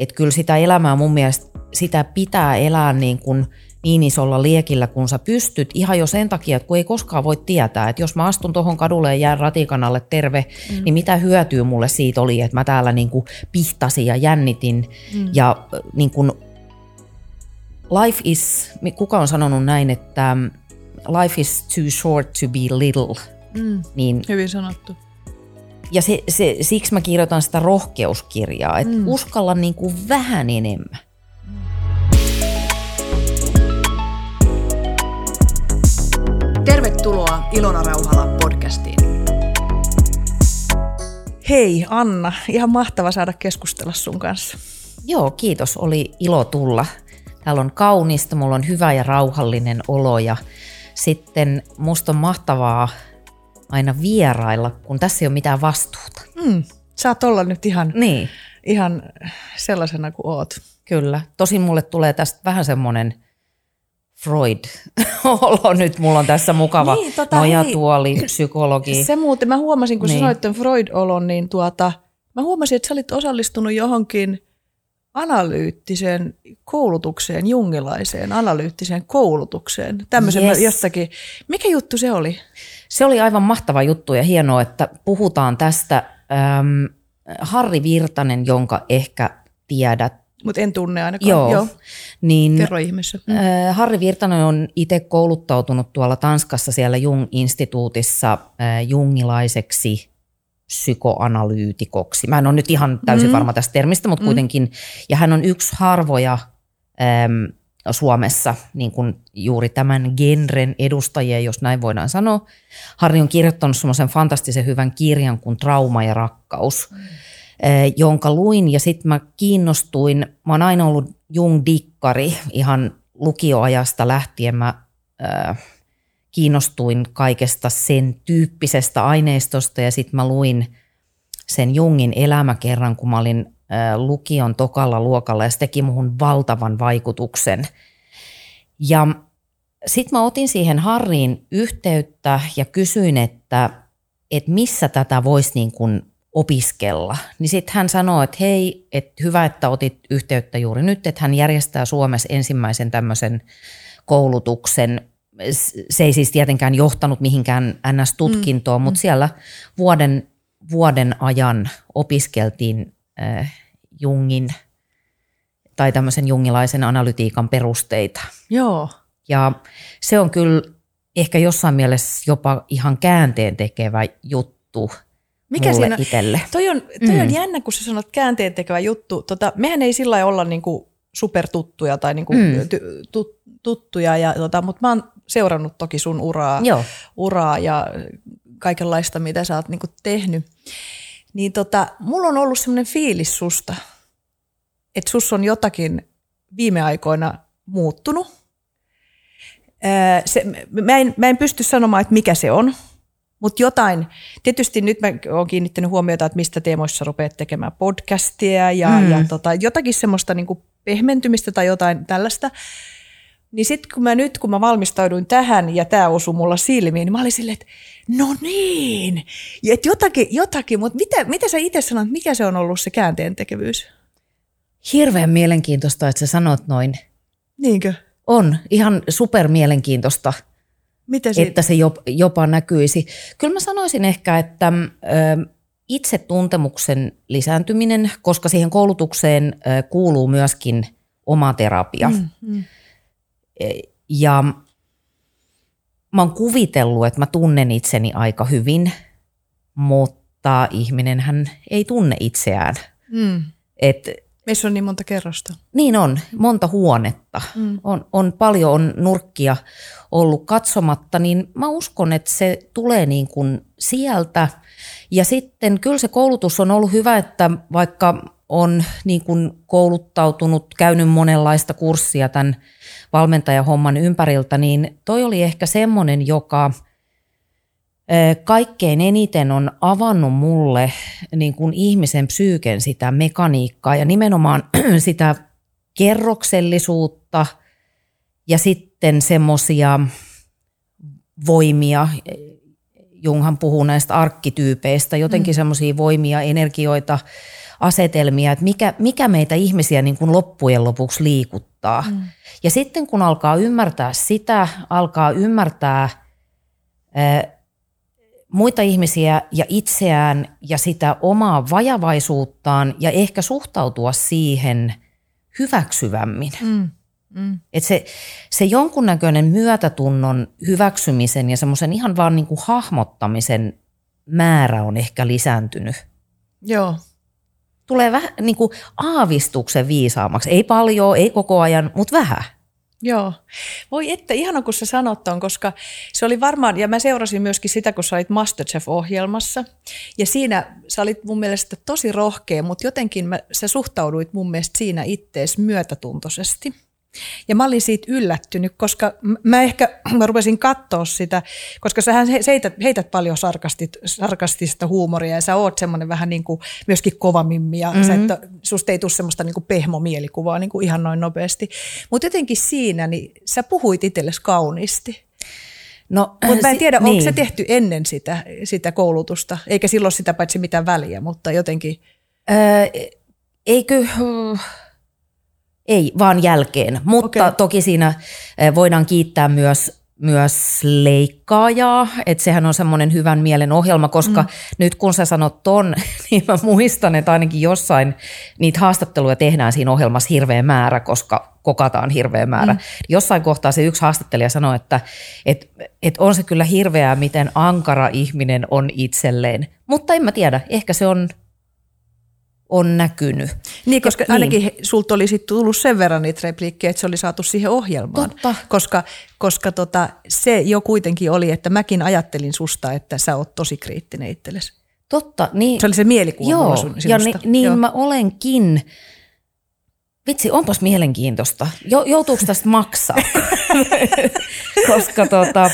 että kyllä sitä elämää mun mielestä sitä pitää elää niin kuin niin isolla liekillä, kun sä pystyt, ihan jo sen takia, että kun ei koskaan voi tietää, että jos mä astun tuohon kadulle ja jään ratikan alle terve, mm. niin mitä hyötyä mulle siitä oli, että mä täällä niin kuin pihtasin ja jännitin mm. ja niin kuin life is, kuka on sanonut näin, että life is too short to be little. Mm. Niin, Hyvin sanottu. Ja se, se, siksi mä kirjoitan sitä rohkeuskirjaa, että mm. uskalla niin kuin vähän enemmän. Tervetuloa Ilona Rauhala podcastiin. Hei Anna, ihan mahtava saada keskustella sun kanssa. Joo, kiitos. Oli ilo tulla. Täällä on kaunista, mulla on hyvä ja rauhallinen olo ja sitten musta on mahtavaa aina vierailla, kun tässä ei ole mitään vastuuta. Mm, saat olla nyt ihan, niin. ihan sellaisena kuin oot. Kyllä. Tosin mulle tulee tästä vähän semmoinen Freud olo nyt, mulla on tässä mukava niin, tota, nojatuoli, hei, psykologi. Se muuten, mä huomasin, kun niin. sä sanoit Freud-olon, niin tuota, mä huomasin, että sä olit osallistunut johonkin – analyyttiseen koulutukseen, jungilaiseen analyyttiseen koulutukseen. Tämmöisen yes. jostakin. Mikä juttu se oli? Se oli aivan mahtava juttu ja hienoa, että puhutaan tästä. Ähm, Harri Virtanen, jonka ehkä tiedät. Mutta en tunne ainakaan. Joo. Joo. Niin, Kerro ihmeessä. Äh, Harri Virtanen on itse kouluttautunut tuolla Tanskassa siellä Jung-instituutissa äh, jungilaiseksi psykoanalyytikoksi. Mä en ole nyt ihan täysin mm. varma tästä termistä, mutta mm. kuitenkin. Ja hän on yksi harvoja äm, Suomessa niin kuin juuri tämän genren edustajia, jos näin voidaan sanoa. Harri on kirjoittanut semmoisen fantastisen hyvän kirjan kuin Trauma ja rakkaus, mm. äh, jonka luin ja sitten mä kiinnostuin. Mä oon aina ollut Jung-dikkari ihan lukioajasta lähtien. Mä äh, kiinnostuin kaikesta sen tyyppisestä aineistosta ja sitten mä luin sen Jungin elämäkerran, kun mä olin lukion tokalla luokalla ja se teki muhun valtavan vaikutuksen. Ja sitten mä otin siihen Harriin yhteyttä ja kysyin, että, että missä tätä voisi niin kuin opiskella. Niin sitten hän sanoi, että hei, että hyvä, että otit yhteyttä juuri nyt, että hän järjestää Suomessa ensimmäisen tämmöisen koulutuksen se ei siis tietenkään johtanut mihinkään NS-tutkintoon, mm. mutta mm. siellä vuoden, vuoden ajan opiskeltiin äh, Jungin tai tämmöisen jungilaisen analytiikan perusteita. Joo. Ja se on kyllä ehkä jossain mielessä jopa ihan käänteen tekevä juttu Mikä siinä? itselle. Toi on, toi mm. on jännä, kun sä sanot käänteen tekevä juttu. Tota, mehän ei sillä olla niinku supertuttuja tai niinku mm. tu, tuttuja, ja, tota, mutta mä oon seurannut toki sun uraa, Joo. uraa ja kaikenlaista, mitä sä oot niinku tehnyt. Niin tota, mulla on ollut semmoinen fiilis susta, että sus on jotakin viime aikoina muuttunut. se, mä, en, mä en pysty sanomaan, että mikä se on, mutta jotain, tietysti nyt mä oon kiinnittänyt huomiota, että mistä teemoissa rupeat tekemään podcastia ja, mm. ja tota, jotakin semmoista niinku pehmentymistä tai jotain tällaista. Niin sitten kun mä nyt, kun mä valmistauduin tähän ja tämä osui mulla silmiin, niin mä olin silleen, että no niin, että jotakin, jotakin mutta mitä, mitä sä itse sanot, mikä se on ollut se käänteen tekevyys? Hirveän mielenkiintoista, että sä sanot noin. Niinkö? On, ihan super mielenkiintoista, mitä että se jopa, jopa näkyisi. Kyllä mä sanoisin ehkä, että ö, itse tuntemuksen lisääntyminen, koska siihen koulutukseen ö, kuuluu myöskin oma terapia. Mm, mm ja mä oon kuvitellut, että mä tunnen itseni aika hyvin, mutta ihminen hän ei tunne itseään. Mm. Et, Meissä on niin monta kerrosta. Niin on, monta huonetta. Mm. On, on paljon on nurkkia ollut katsomatta, niin mä uskon, että se tulee niin kuin sieltä. Ja sitten kyllä se koulutus on ollut hyvä, että vaikka on niin kuin kouluttautunut, käynyt monenlaista kurssia tämän valmentajahomman ympäriltä, niin toi oli ehkä semmoinen, joka kaikkein eniten on avannut mulle niin kuin ihmisen psyyken sitä mekaniikkaa ja nimenomaan sitä kerroksellisuutta ja sitten semmoisia voimia, Junghan puhuu näistä arkkityypeistä, jotenkin mm. semmoisia voimia, energioita, asetelmia, että mikä, mikä meitä ihmisiä niin kuin loppujen lopuksi liikuttaa. Mm. Ja sitten kun alkaa ymmärtää sitä, alkaa ymmärtää ää, muita ihmisiä ja itseään ja sitä omaa vajavaisuuttaan ja ehkä suhtautua siihen hyväksyvämmin. Mm. Mm. Et se, se jonkunnäköinen myötätunnon hyväksymisen ja semmoisen ihan vaan niin kuin hahmottamisen määrä on ehkä lisääntynyt. Joo. Tulee vähän niin kuin aavistuksen viisaammaksi. Ei paljon, ei koko ajan, mutta vähän. Joo. Voi että, ihana kun sä sanot ton, koska se oli varmaan, ja mä seurasin myöskin sitä, kun sä olit Masterchef-ohjelmassa, ja siinä sä olit mun mielestä tosi rohkea, mutta jotenkin mä, sä suhtauduit mun mielestä siinä ittees myötätuntoisesti. Ja mä olin siitä yllättynyt, koska mä ehkä mä rupesin katsoa sitä, koska sä heität, heität paljon sarkastit, sarkastista huumoria ja sä oot semmoinen vähän niin kuin myöskin kovamimmi ja mm-hmm. sä et, susta ei tule semmoista niin kuin pehmomielikuvaa niin kuin ihan noin nopeasti. Mutta jotenkin siinä niin sä puhuit itsellesi kauniisti. No, mutta mä en tiedä, niin. onko se tehty ennen sitä, sitä koulutusta, eikä silloin sitä paitsi mitään väliä, mutta jotenkin. Öö, eikö, ei, vaan jälkeen. Mutta okay. toki siinä eh, voidaan kiittää myös myös leikkaajaa, että sehän on semmoinen hyvän mielen ohjelma, koska mm. nyt kun sä sanot ton, niin mä muistan, että ainakin jossain niitä haastatteluja tehdään siinä ohjelmassa hirveä määrä, koska kokataan hirveä määrä. Mm. Jossain kohtaa se yksi haastattelija sanoi, että et, et on se kyllä hirveää, miten ankara ihminen on itselleen, mutta en mä tiedä, ehkä se on on näkynyt. Niin, koska niin. ainakin sulta olisi tullut sen verran niitä repliikkejä, että se oli saatu siihen ohjelmaan. Totta. Koska, koska tota, se jo kuitenkin oli, että mäkin ajattelin susta, että sä oot tosi kriittinen itsellesi. Totta. Niin, se oli se mielikuva joo, sinusta. ja ni, niin joo. mä olenkin. Vitsi, onpas mielenkiintoista. Joutuuko tästä maksaa? koska tota,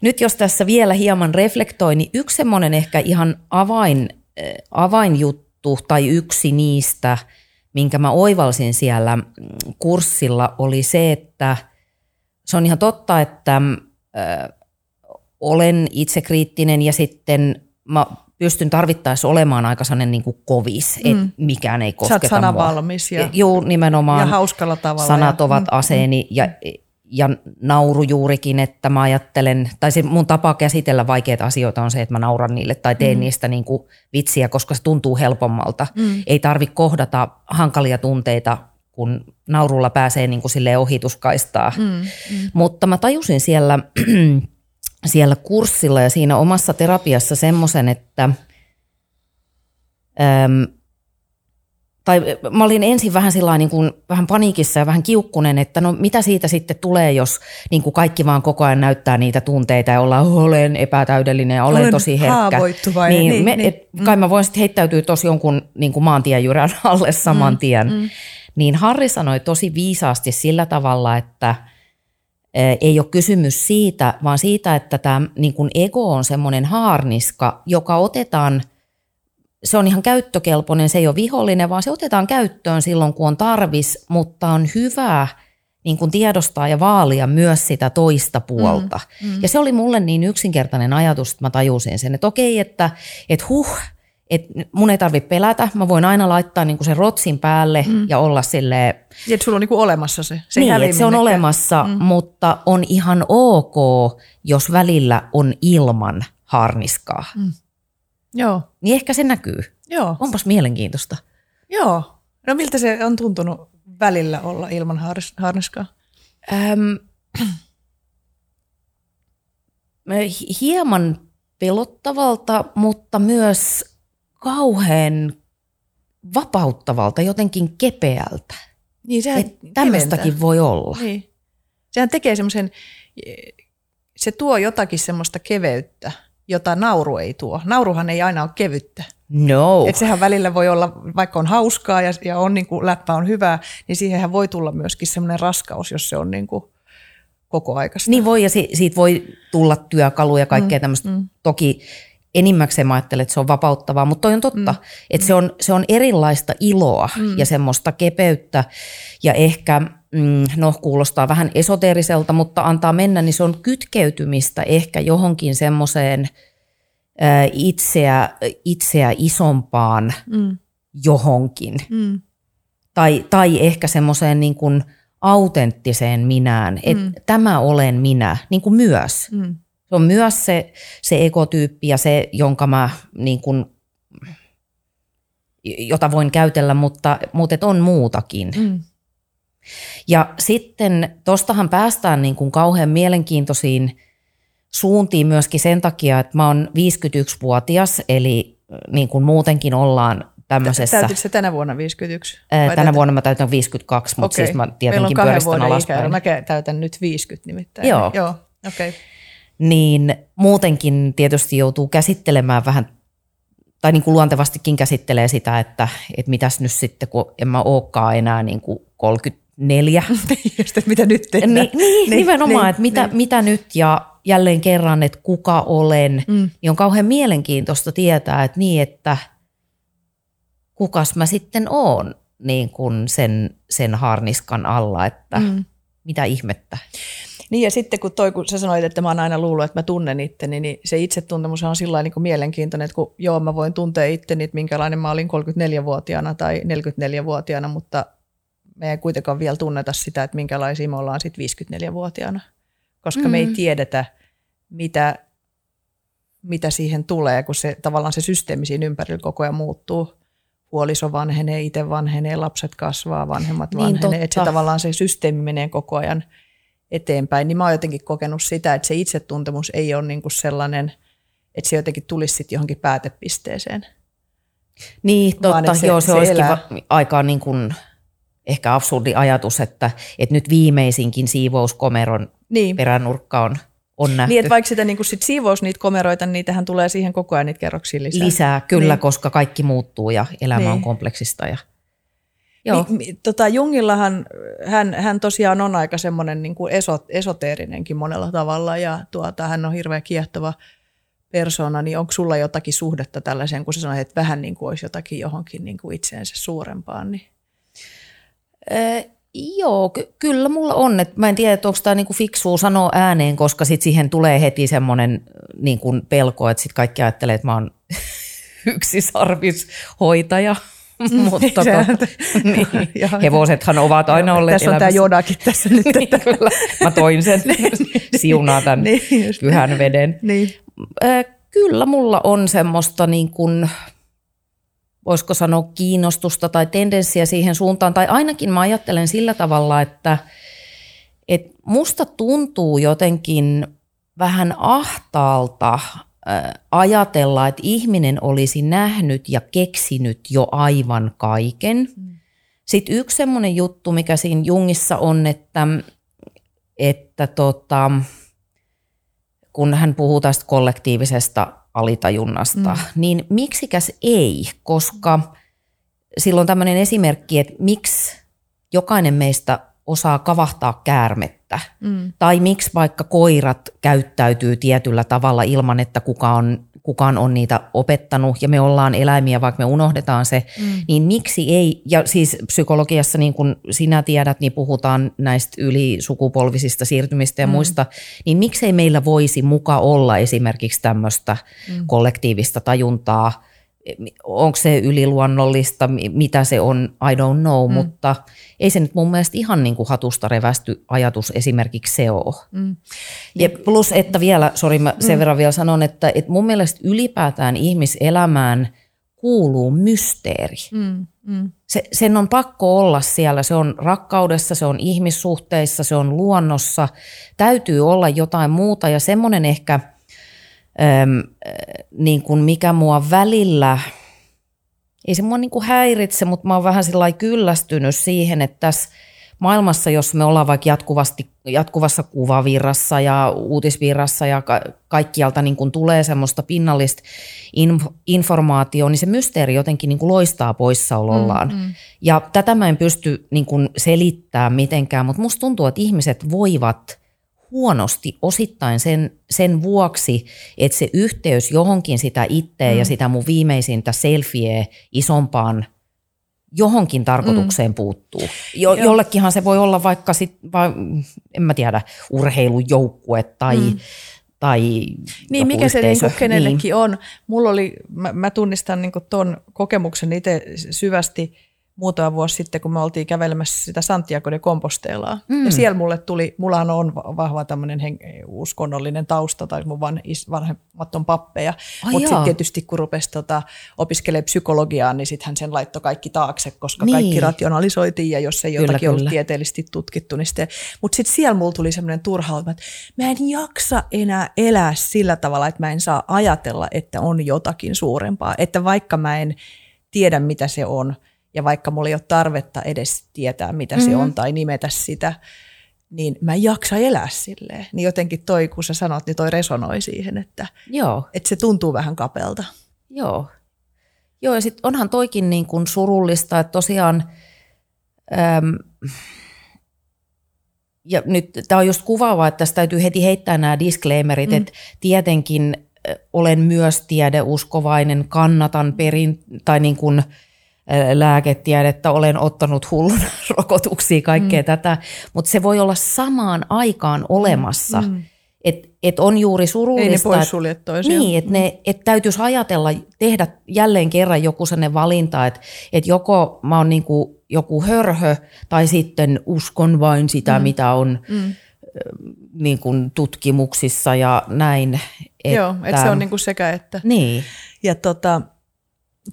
nyt jos tässä vielä hieman reflektoi, niin yksi semmoinen ehkä ihan avain, äh, avainjuttu, juttu tai yksi niistä, minkä mä oivalsin siellä kurssilla, oli se, että se on ihan totta, että olen itsekriittinen ja sitten mä pystyn tarvittaessa olemaan aika sellainen niin kuin kovis, mm. että mikään ei kosketa Sä oot valmis ja, Joo, nimenomaan. Ja hauskalla tavalla. Sanat ja, ovat mm, aseeni mm, ja ja nauru juurikin, että mä ajattelen, tai se mun tapa käsitellä vaikeita asioita on se, että mä nauran niille tai teen mm. niistä niin kuin vitsiä, koska se tuntuu helpommalta. Mm. Ei tarvi kohdata hankalia tunteita, kun naurulla pääsee niin kuin sille ohituskaistaa. Mm. Mm. Mutta mä tajusin siellä, siellä kurssilla ja siinä omassa terapiassa semmoisen, että äm, tai mä olin ensin vähän niin kuin, vähän paniikissa ja vähän kiukkunen, että no mitä siitä sitten tulee, jos niin kuin kaikki vaan koko ajan näyttää niitä tunteita ja ollaan, olen epätäydellinen ja olen, olen tosi herkkä. Niin, niin, me, niin. Et, kai mä voin sitten heittäytyä tosi jonkun niin kuin maantiejyrän alle saman mm, tien. Mm. Niin Harri sanoi tosi viisaasti sillä tavalla, että ei ole kysymys siitä, vaan siitä, että tämä niin kuin ego on semmoinen haarniska, joka otetaan – se on ihan käyttökelpoinen, se ei ole vihollinen, vaan se otetaan käyttöön silloin, kun on tarvis, mutta on hyvä niin kuin tiedostaa ja vaalia myös sitä toista puolta. Mm, mm. Ja se oli mulle niin yksinkertainen ajatus, että mä tajusin sen, että okei, että, että huh, että mun ei tarvitse pelätä, mä voin aina laittaa niin kuin sen rotsin päälle mm. ja olla silleen... Ja että sulla on niin kuin olemassa se. Se, niin, että se on olemassa, mm. mutta on ihan ok, jos välillä on ilman harniskaa. Mm. Joo. Niin ehkä se näkyy. Joo. Onpas mielenkiintoista. Joo. No miltä se on tuntunut välillä olla ilman harniskaa? Öm, hieman pelottavalta, mutta myös kauhean vapauttavalta, jotenkin kepeältä. Niin sehän tämmöistäkin voi olla. Niin. Sehän tekee semmoisen, se tuo jotakin semmoista keveyttä jota nauru ei tuo. Nauruhan ei aina ole kevyttä. No. Et sehän välillä voi olla, vaikka on hauskaa ja, ja on niin kuin, läppä on hyvää, niin siihenhän voi tulla myöskin semmoinen raskaus, jos se on niin kuin koko aikaista. Niin voi ja si- siitä voi tulla työkaluja ja kaikkea mm, tämmöistä. Mm. Toki enimmäkseen mä ajattelen, että se on vapauttavaa, mutta toi on totta, mm. että se on, se on erilaista iloa mm. ja semmoista kepeyttä ja ehkä mm, no kuulostaa vähän esoteeriselta, mutta antaa mennä, niin se on kytkeytymistä ehkä johonkin semmoiseen itseä, itseä isompaan mm. johonkin. Mm. Tai, tai ehkä semmoiseen niin kuin autenttiseen minään, että mm. tämä olen minä, niin kuin myös. Mm. Se on myös se, se ekotyyppi ja se, jonka mä niin kuin, jota voin käytellä, mutta, mutta et on muutakin. Mm. Ja sitten tostahan päästään niin kuin kauhean mielenkiintoisiin suuntiin myöskin sen takia, että mä oon 51-vuotias, eli niin kuin muutenkin ollaan tämmöisessä... Täytitkö se tänä vuonna 51? Ää, Vai tänä täytä- vuonna mä täytän 52, mutta Okei. siis mä tietenkin pyöristän alaspäin. ikäero. Mä täytän nyt 50 nimittäin. Joo. Joo. Okay. niin muutenkin tietysti joutuu käsittelemään vähän, tai niin kuin luontevastikin käsittelee sitä, että, että mitäs nyt sitten, kun en mä olekaan enää niin kuin 34. Just, mitä nyt tehdään. niin, niin, nimenomaan, niin, että mitä, niin. mitä nyt ja jälleen kerran, että kuka olen, Mm. niin on kauhean mielenkiintoista tietää, että niin, että kukas mä sitten oon niin kuin sen, sen harniskan alla, että mm. Mm. mitä ihmettä. Niin ja sitten kun, toi, kun sä sanoit, että mä oon aina luullut, että mä tunnen itteni, niin se itsetuntemus on sillä niin mielenkiintoinen, että kun joo, mä voin tuntea itteni, että minkälainen mä olin 34-vuotiaana tai 44-vuotiaana, mutta me ei kuitenkaan vielä tunneta sitä, että minkälaisia me ollaan sitten 54-vuotiaana, koska mm. me ei Mm. tiedetä, mitä, mitä siihen tulee, kun se tavallaan se systeemi siinä ympärillä koko ajan muuttuu. Puoliso vanhenee, itse vanhenee, lapset kasvaa, vanhemmat Niin, vanhenee. Että se tavallaan se systeemi menee koko ajan eteenpäin. Niin mä oon jotenkin kokenut sitä, että se itsetuntemus ei ole niin kuin sellainen, että se jotenkin tulisi sitten johonkin päätepisteeseen. Niin, Vaan totta. että se- joo, se, se olisikin elää. va- aika niin kuin, ehkä absurdi ajatus, että, että nyt viimeisinkin siivouskomeron Niin, peränurkka on, on nähty. niin että vaikka sitä niin kuin sit siivous niitä komeroita, niin niitähän tulee siihen koko ajan niitä kerroksia lisää. Lisää, kyllä, Niin. koska kaikki muuttuu ja elämä on Niin. kompleksista. Ja, joo. Mi, mi, tota Jungillahan, hän, hän tosiaan on aika semmoinen niin kuin esot, esoteerinenkin monella tavalla ja tuota, hän on hirveän kiehtova persona, niin onko sulla jotakin suhdetta tällaiseen, kun sä sanoit, että vähän niin kuin olisi jotakin johonkin niin kuin itseensä suurempaan, niin Joo, ky- kyllä mulla on. Et mä en tiedä, että onko tämä niinku fiksua sanoa ääneen, koska sit siihen tulee heti semmoinen niinku pelko, että sit kaikki ajattelee, että mä oon yksisarvishoitaja. Mutta Se- tota, niin, hevosethan ovat aina olleet tässä on tämä. Jodakin tässä nyt. Niin, kyllä. Mä toin sen, siunaa tämän Niin, just. pyhän veden. Niin. Ö, Kyllä mulla on semmoista niin kuin, voisiko sanoa kiinnostusta tai tendenssiä siihen suuntaan, tai ainakin mä ajattelen sillä tavalla, että, että musta tuntuu jotenkin vähän ahtaalta ö, ajatella, että ihminen olisi nähnyt ja keksinyt jo aivan kaiken. Sitten yksi semmoinen juttu, mikä siinä Jungissa on, että, että tota, kun hän puhuu tästä kollektiivisesta alitajunnasta, mm. niin miksikäs ei, koska silloin tämmöinen esimerkki, että miksi jokainen meistä osaa kavahtaa käärmettä, Mm. tai miksi vaikka koirat käyttäytyy tietyllä tavalla ilman, että kukaan, kukaan on niitä opettanut, ja me ollaan eläimiä, vaikka me unohdetaan se, mm. niin miksi ei, ja siis psykologiassa niin kuin sinä tiedät, niin puhutaan näistä ylisukupolvisista siirtymistä ja mm. muista, niin miksei meillä voisi muka olla esimerkiksi tämmöistä mm. kollektiivista tajuntaa, onko se yliluonnollista, mi- mitä se on, I don't know, mm. mutta ei se nyt mun mielestä ihan niin kuin hatusta revästy ajatus esimerkiksi se ole. Mm. Ja plus, että vielä, sori mä sen verran vielä sanon, että, että mun mielestä ylipäätään ihmiselämään kuuluu mysteeri. Mm. Mm. Se, sen on pakko olla siellä. Se on rakkaudessa, se on ihmissuhteissa, se on luonnossa. Täytyy olla jotain muuta ja semmoinen ehkä, äm, äh, niin kuin mikä mua välillä, ei se mua niin kuin häiritse, mutta mä oon vähän sillä kyllästynyt siihen, että tässä maailmassa, jos me ollaan vaikka jatkuvasti, jatkuvassa kuvavirrassa ja uutisvirrassa ja ka- kaikkialta niin kuin tulee semmoista pinnallista inf- informaatiota, niin se mysteeri jotenkin niin kuin loistaa poissaolollaan. Mm, mm. Ja tätä mä en pysty niin kuin selittämään mitenkään, mutta musta tuntuu, että ihmiset voivat huonosti osittain sen, sen vuoksi, että se yhteys johonkin sitä itseä mm. ja sitä mun viimeisintä selfieä isompaan johonkin tarkoitukseen mm. puuttuu. Jo, jollekinhan se voi olla vaikka sit, vai, en mä tiedä, urheilujoukkue tai, mm. tai Niin, mikä se niin kenellekin niin. on. Mulla oli, mä, mä tunnistan niin ton kokemuksen itse syvästi – muutama vuosi sitten, kun me oltiin kävelemässä sitä Santiago de Compostelaa. Mm. Ja siellä mulle tuli, mulla on vahva tämmöinen uskonnollinen tausta, tai mun van, vanhemmat on pappeja. Mutta sitten tietysti kun rupesi tota, opiskelemaan psykologiaa, niin sitten hän sen laittoi kaikki taakse, koska niin. kaikki rationalisoitiin, ja jos ei kyllä, jotakin kyllä. ollut tieteellisesti tutkittu, niin sitten. Mutta sitten siellä mulla tuli semmoinen turha, että mä en jaksa enää elää sillä tavalla, että mä en saa ajatella, että on jotakin suurempaa. Että vaikka mä en tiedä, mitä se on – ja vaikka mulla ei ole tarvetta edes tietää, mitä mm-hmm. se on tai nimetä sitä, niin mä en jaksa elää silleen. Niin jotenkin toi, kun sä sanot, niin toi resonoi siihen, että, Joo. että se tuntuu vähän kapelta. Joo. Joo, ja sitten onhan toikin niin kuin surullista, että tosiaan, äm, ja nyt tämä on just kuvaava, että tässä täytyy heti heittää nämä disclaimerit, mm. että tietenkin olen myös tiedeuskovainen, kannatan perin, tai niin kuin – lääketiedettä, olen ottanut hullun rokotuksia, kaikkea mm. tätä, mutta se voi olla samaan aikaan olemassa. Mm. Että et on juuri surullista. Ei ne toisiaan. Niin, että mm. et täytyisi ajatella, tehdä jälleen kerran joku sellainen valinta, että et joko mä oon niinku joku hörhö tai sitten uskon vain sitä, mm. mitä on mm. niin kuin tutkimuksissa ja näin. Että, Joo, että se on niinku sekä että. Niin. Ja tota,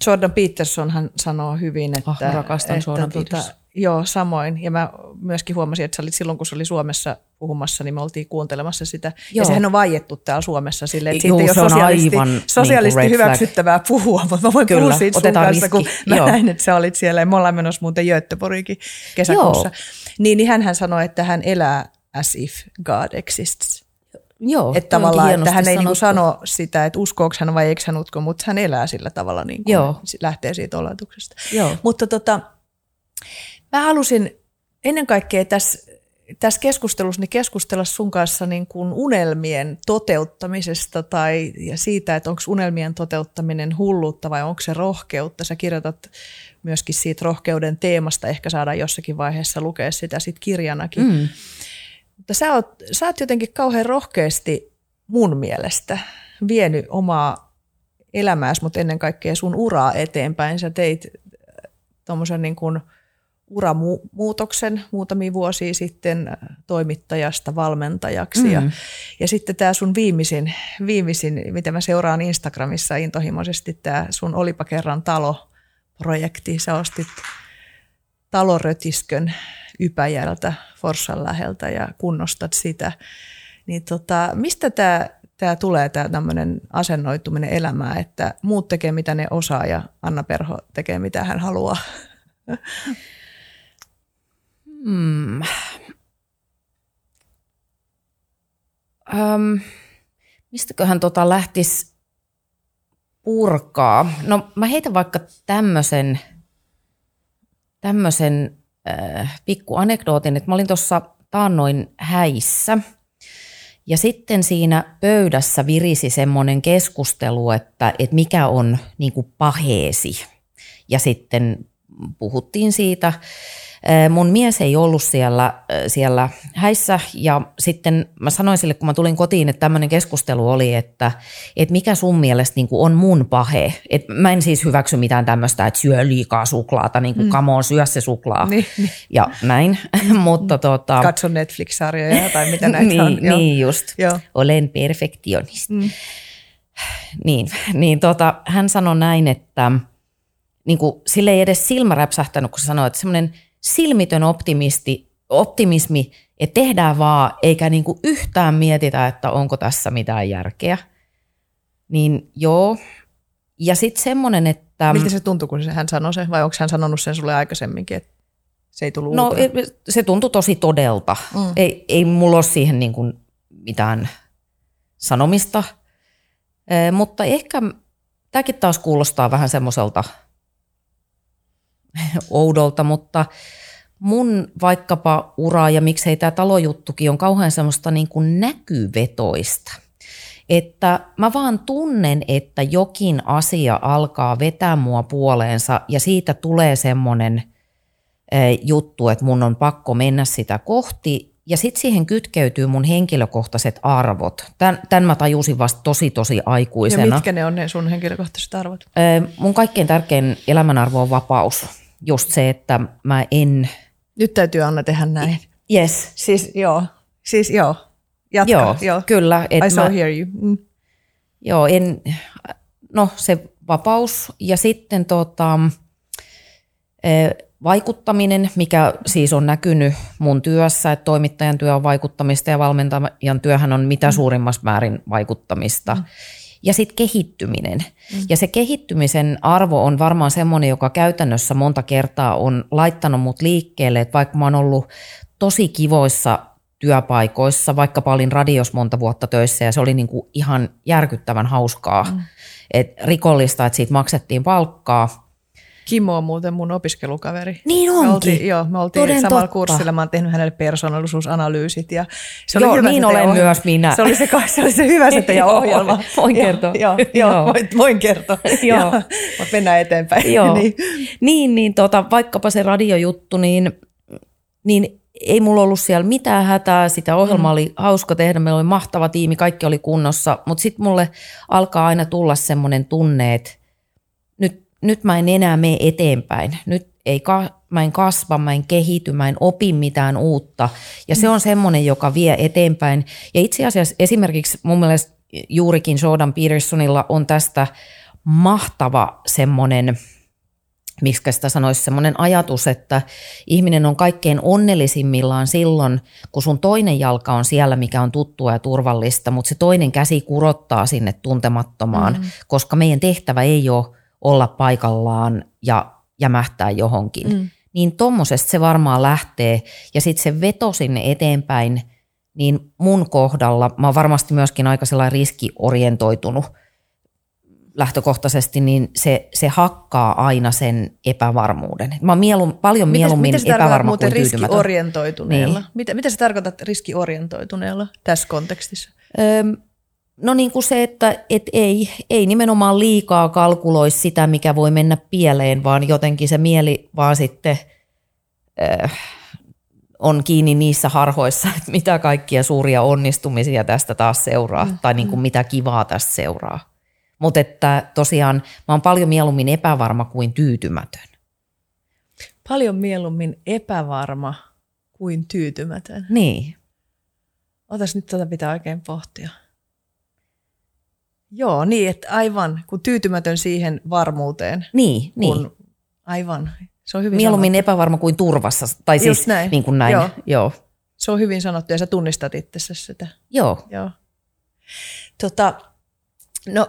Jordan Peterson hän sanoo hyvin, että... Oh, rakastan että, Jordan tuota, Joo, samoin. Ja mä myöskin huomasin, että sä olit silloin, kun se oli Suomessa puhumassa, niin me oltiin kuuntelemassa sitä. Joo. Ja sehän on vaiettu täällä Suomessa sille, että siitä ei ole sosiaalisti, aivan, sosiaalisti niin hyväksyttävää flag. puhua, mutta mä voin Kyllä, puhua siitä sun kanssa, kun mä Joo. näin, että sä olit siellä ja me ollaan menossa muuten Göteborgikin kesäkuussa. Joo. Niin, niin hän, hän sanoi, että hän elää as if God exists. Joo, että tavallaan, että hän ei niin sano sitä, että uskooko hän vai eikö hän usko, mutta hän elää sillä tavalla, niin kuin Joo. lähtee siitä oletuksesta. Joo. Mutta tota, mä halusin ennen kaikkea tässä, tässä keskustelussa niin keskustella sun kanssa niin kuin unelmien toteuttamisesta tai ja siitä, että onko unelmien toteuttaminen hulluutta vai onko se rohkeutta. Sä kirjoitat myöskin siitä rohkeuden teemasta, ehkä saadaan jossakin vaiheessa lukea sitä sit kirjanakin. Mm. Mutta sä oot, sä oot jotenkin kauhean rohkeasti mun mielestä vienyt omaa elämääsi, mutta ennen kaikkea sun uraa eteenpäin. Sä teit äh, tuommoisen niin kuin uramuutoksen muutamia vuosia sitten äh, toimittajasta valmentajaksi. Mm. Ja, ja sitten tämä sun viimeisin, viimeisin, mitä mä seuraan Instagramissa intohimoisesti, tämä sun Olipa kerran talo-projekti. Sä ostit talorötiskön Ypäjältä, Forssan läheltä ja kunnostat sitä. Niin tota, mistä tämä tää tulee tämä tämmöinen asennoituminen elämään, että muut tekee mitä ne osaa ja Anna Perho tekee mitä hän haluaa? Hmm. Um, mistäköhän tota lähtisi purkaa? No mä heitän vaikka tämmöisen tämmöisen äh, pikku anekdootin, että mä olin tuossa taannoin häissä ja sitten siinä pöydässä virisi semmoinen keskustelu, että, että mikä on niin kuin paheesi. Ja sitten puhuttiin siitä, Mun mies ei ollut siellä, siellä häissä ja sitten mä sanoin sille, kun mä tulin kotiin, että tämmöinen keskustelu oli, että, että mikä sun mielestä niin on mun pahe. Et mä en siis hyväksy mitään tämmöistä, että syö liikaa suklaata, niin kuin mm. come on, syö se suklaa niin, niin. ja näin. Mutta tota, Katso Netflix-sarjoja tai mitä näitä niin, on. Niin just, Joo. olen perfektionisti. Mm. Niin, niin tota, hän sanoi näin, että niin kuin, sille ei edes silmä räpsähtänyt, kun sanoi, että semmoinen – silmitön optimisti, optimismi, että tehdään vaan, eikä niinku yhtään mietitä, että onko tässä mitään järkeä. Niin joo. Ja sitten semmoinen, että... Miltä se tuntui, kun hän sanoi sen, vai onko hän sanonut sen sulle aikaisemminkin, että se ei tullut No se tuntui tosi todelta. Mm. Ei, ei mulla ole siihen niin kuin mitään sanomista. Eh, mutta ehkä tämäkin taas kuulostaa vähän semmoiselta – oudolta, mutta mun vaikkapa ura ja miksei tämä talojuttukin on kauhean semmoista niin kuin näkyvetoista. Että mä vaan tunnen, että jokin asia alkaa vetää mua puoleensa ja siitä tulee semmoinen juttu, että mun on pakko mennä sitä kohti ja sitten siihen kytkeytyy mun henkilökohtaiset arvot. Tän, tän mä tajusin vasta tosi tosi aikuisena. Ja mitkä ne on ne sun henkilökohtaiset arvot? Mun kaikkein tärkein elämänarvo on vapaus. Just se, että mä en... Nyt täytyy Anna tehdä näin. Yes. Siis joo, siis joo. Jatka, Joo, joo. kyllä. Et I so mä, hear you. Mm. Joo, en, no se vapaus ja sitten tota, eh, vaikuttaminen, mikä siis on näkynyt mun työssä, että toimittajan työ on vaikuttamista ja valmentajan työhän on mitä suurimmassa määrin vaikuttamista. Ja sitten kehittyminen. Ja se kehittymisen arvo on varmaan semmoinen, joka käytännössä monta kertaa on laittanut mut liikkeelle, että vaikka mä oon ollut tosi kivoissa työpaikoissa, vaikka olin radios monta vuotta töissä ja se oli niinku ihan järkyttävän hauskaa. Mm. Et rikollista, että siitä maksettiin palkkaa. Kimmo on muuten mun opiskelukaveri. Niin Me onkin. oltiin, joo, me oltiin Toden samalla totta. kurssilla. Mä oon tehnyt hänelle persoonallisuusanalyysit. Ja se Joo, hyvä niin olen myös minä. Se oli se, se, oli se hyvä se teidän ohjelma. voin kertoa. Joo, joo, Joo. voin, voin kertoa. Joo. Mutta mennään eteenpäin. Joo. niin. niin, niin tota, vaikkapa se radiojuttu, niin, niin ei mulla ollut siellä mitään hätää. Sitä ohjelmaa mm. oli hauska tehdä, meillä oli mahtava tiimi, kaikki oli kunnossa. Mutta sitten mulle alkaa aina tulla semmoinen tunne, että nyt, mä en enää mene eteenpäin. Nyt ei ka, mä en kasva, mä en kehity, mä en opi mitään uutta. Ja se on semmoinen, joka vie eteenpäin. Ja itse asiassa esimerkiksi mun mielestä juurikin Jordan Petersonilla on tästä mahtava semmoinen, miksi sitä sanoisi, semmoinen ajatus, että ihminen on kaikkein onnellisimmillaan silloin, kun sun toinen jalka on siellä, mikä on tuttua ja turvallista, mutta se toinen käsi kurottaa sinne tuntemattomaan, mm. koska meidän tehtävä ei ole olla paikallaan ja jämähtää johonkin. Mm. Niin tommosesta se varmaan lähtee ja sitten se veto sinne eteenpäin, niin mun kohdalla, mä oon varmasti myöskin aika sellainen riskiorientoitunut lähtökohtaisesti, niin se, se hakkaa aina sen epävarmuuden. Mä oon mielum, paljon mieluummin mitä, mitä sä epävarma muuten kuin riskiorientoituneella? Niin. Mitä, mitä sä tarkoitat riskiorientoituneella tässä kontekstissa? Öm, no niin kuin se, että et ei, ei nimenomaan liikaa kalkuloi sitä, mikä voi mennä pieleen, vaan jotenkin se mieli vaan sitten äh, on kiinni niissä harhoissa, että mitä kaikkia suuria onnistumisia tästä taas seuraa, mm. tai niin kuin mitä kivaa tästä seuraa. Mutta että tosiaan mä oon paljon mieluummin epävarma kuin tyytymätön. Paljon mieluummin epävarma kuin tyytymätön. Niin. Otas nyt tätä pitää oikein pohtia. Joo, niin, että aivan, kun tyytymätön siihen varmuuteen. Niin, niin. Kun, aivan, se on hyvin Mieluummin sanottu. epävarma kuin turvassa. Tai siis Just näin. niin kuin näin. Joo. Joo. Joo. Se on hyvin sanottu ja sä tunnistat itsessä sitä. Joo. Joo. Tota, no,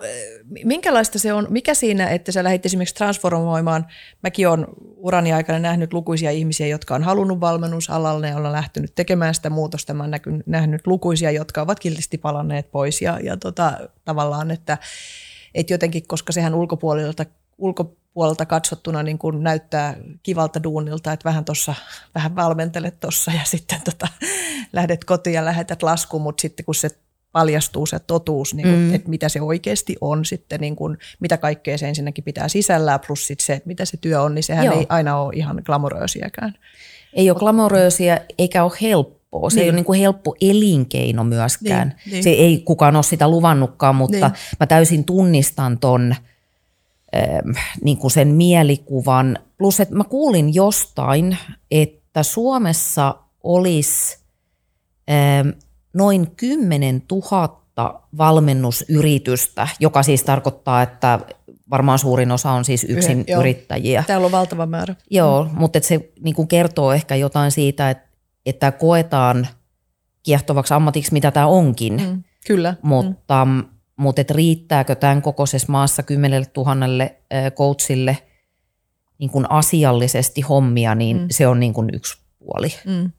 minkälaista se on, mikä siinä, että sä lähdit esimerkiksi transformoimaan, mäkin olen urani aikana nähnyt lukuisia ihmisiä, jotka on halunnut valmennusalalle ja on lähtenyt tekemään sitä muutosta. Mä näky- nähnyt lukuisia, jotka ovat kiltisti palanneet pois ja, ja tota, tavallaan, että, että jotenkin, koska sehän ulkopuolelta, ulkopuolelta katsottuna niin kun näyttää kivalta duunilta, että vähän tuossa, vähän valmentelet tuossa ja sitten tota, lähdet kotiin ja lähetät laskuun, mutta sitten kun se paljastuu se totuus, niin kuin, mm. että mitä se oikeasti on sitten, niin kuin, mitä kaikkea se ensinnäkin pitää sisällään, plus sit se, että mitä se työ on, niin sehän Joo. ei aina ole ihan glamoröösiäkään. Ei ole glamoröösiä eikä ole helppoa. Se niin. ei ole niin kuin helppo elinkeino myöskään. Niin, niin. Se ei kukaan ole sitä luvannutkaan, mutta Niin. mä täysin tunnistan ton ähm, niin kuin sen mielikuvan. Plus, että mä kuulin jostain, että Suomessa olisi ähm, noin 10 000 valmennusyritystä, joka siis tarkoittaa, että varmaan suurin osa on siis yksin joo. yrittäjiä. Täällä on valtava määrä. Joo, mm. mutta se niinku kertoo ehkä jotain siitä, että, että koetaan kiehtovaksi ammatiksi, mitä tämä onkin, mm. Kyllä. mutta, mm. mutta et riittääkö tämän kokoisessa maassa kymmenelle tuhannelle coachille niin kuin asiallisesti hommia, niin mm. se on niin kuin yksi puoli. Mm.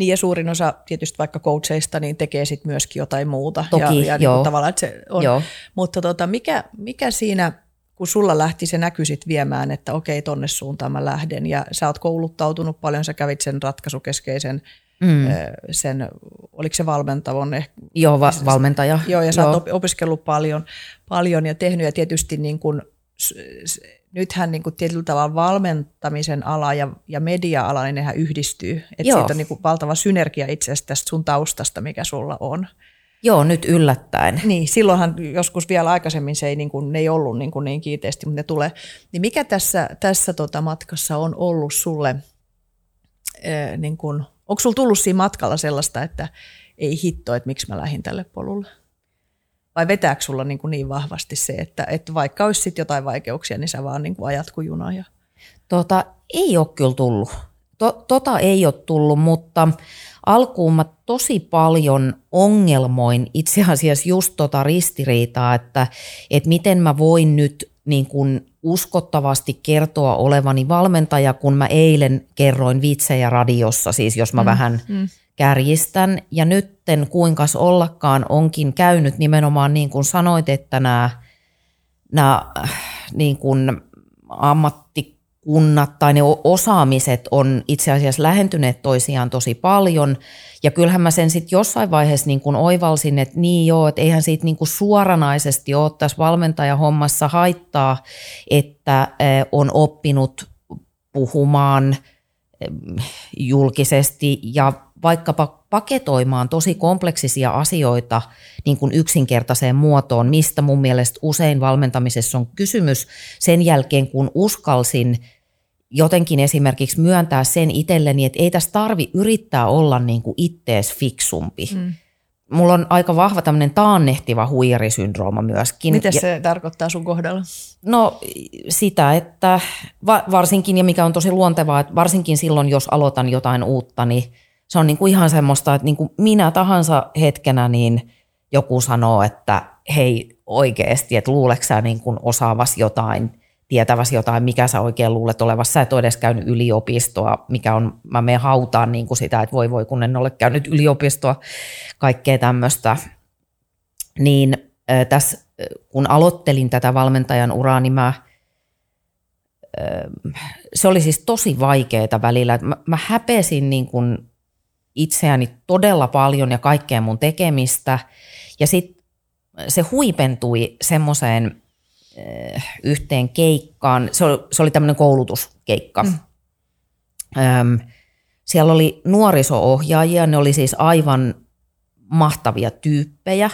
Niin ja suurin osa tietysti vaikka coacheista niin tekee sitten myöskin jotain muuta. Toki, ja, ja niin joo. kuin tavallaan, että se on. Joo. Mutta tota, mikä, mikä siinä, kun sulla lähti se näky sit viemään, että okei, tonne suuntaan mä lähden ja sä oot kouluttautunut paljon, sä kävit sen ratkaisukeskeisen, Mm. sen, oliko se valmentavon Joo, va- valmentaja. joo, ja sä oot op- opiskellut paljon, paljon ja tehnyt ja tietysti niin kun, nythän niin kuin tietyllä tavalla valmentamisen ala ja, ja media-ala, niin nehän yhdistyy. Että Joo. siitä on niin kuin valtava synergia itse asiassa tästä sun taustasta, mikä sulla on. Joo, nyt yllättäen. Niin, silloinhan joskus vielä aikaisemmin se ei, niin, kuin, ne ei ollut niin, kuin niin kiinteästi, mutta ne tulee. Niin mikä tässä, tässä tota matkassa on ollut sulle, ää, niin kuin, onko sulla tullut siinä matkalla sellaista, että ei hitto, että miksi mä lähdin tälle polulle? Vai vetääkö sulla niin, kuin niin vahvasti se, että, että vaikka olisi sit jotain vaikeuksia, niin sä vaan niin kuin ajat kuin juna? Ja... Tota, ei ole kyllä tullut. To, tota ei ole tullut, mutta alkuun mä tosi paljon ongelmoin itse asiassa just tota ristiriitaa, että, että miten mä voin nyt niin kuin uskottavasti kertoa olevani valmentaja, kun mä eilen kerroin vitsejä radiossa, siis jos mä mm, vähän mm. Kärjistän. Ja nytten kuinkas ollakaan onkin käynyt nimenomaan niin kuin sanoit, että nämä, nämä niin kuin ammattikunnat tai ne osaamiset on itse asiassa lähentyneet toisiaan tosi paljon. Ja kyllähän mä sen sitten jossain vaiheessa niin kuin oivalsin, että niin joo, että eihän siitä niin kuin suoranaisesti ole tässä valmentajahommassa haittaa, että on oppinut puhumaan julkisesti ja vaikkapa paketoimaan tosi kompleksisia asioita niin kuin yksinkertaiseen muotoon, mistä mun mielestä usein valmentamisessa on kysymys sen jälkeen, kun uskalsin jotenkin esimerkiksi myöntää sen itselleni, että ei tässä tarvi yrittää olla niin kuin ittees fiksumpi. Mm. Mulla on aika vahva tämmöinen taannehtiva huijarisyndrooma myöskin. Mitä se ja, tarkoittaa sun kohdalla? No sitä, että va, varsinkin, ja mikä on tosi luontevaa, että varsinkin silloin, jos aloitan jotain uutta, niin se on niin kuin ihan semmoista, että niin kuin minä tahansa hetkenä niin joku sanoo, että hei oikeasti, että luuleeko sä niin kuin osaavas jotain, tietäväsi jotain, mikä sä oikein luulet olevassa. Sä et ole edes käynyt yliopistoa, mikä on, mä menen hautaan niin kuin sitä, että voi voi kun en ole käynyt yliopistoa, kaikkea tämmöistä. Niin tässä, kun aloittelin tätä valmentajan uraa, niin mä, se oli siis tosi vaikeaa välillä. Mä, mä häpesin niin kuin itseäni todella paljon ja kaikkea mun tekemistä. Ja sitten se huipentui semmoiseen yhteen keikkaan. Se oli, se oli tämmöinen koulutuskeikka. Mm. Öm, siellä oli nuoriso-ohjaajia, ne oli siis aivan mahtavia tyyppejä.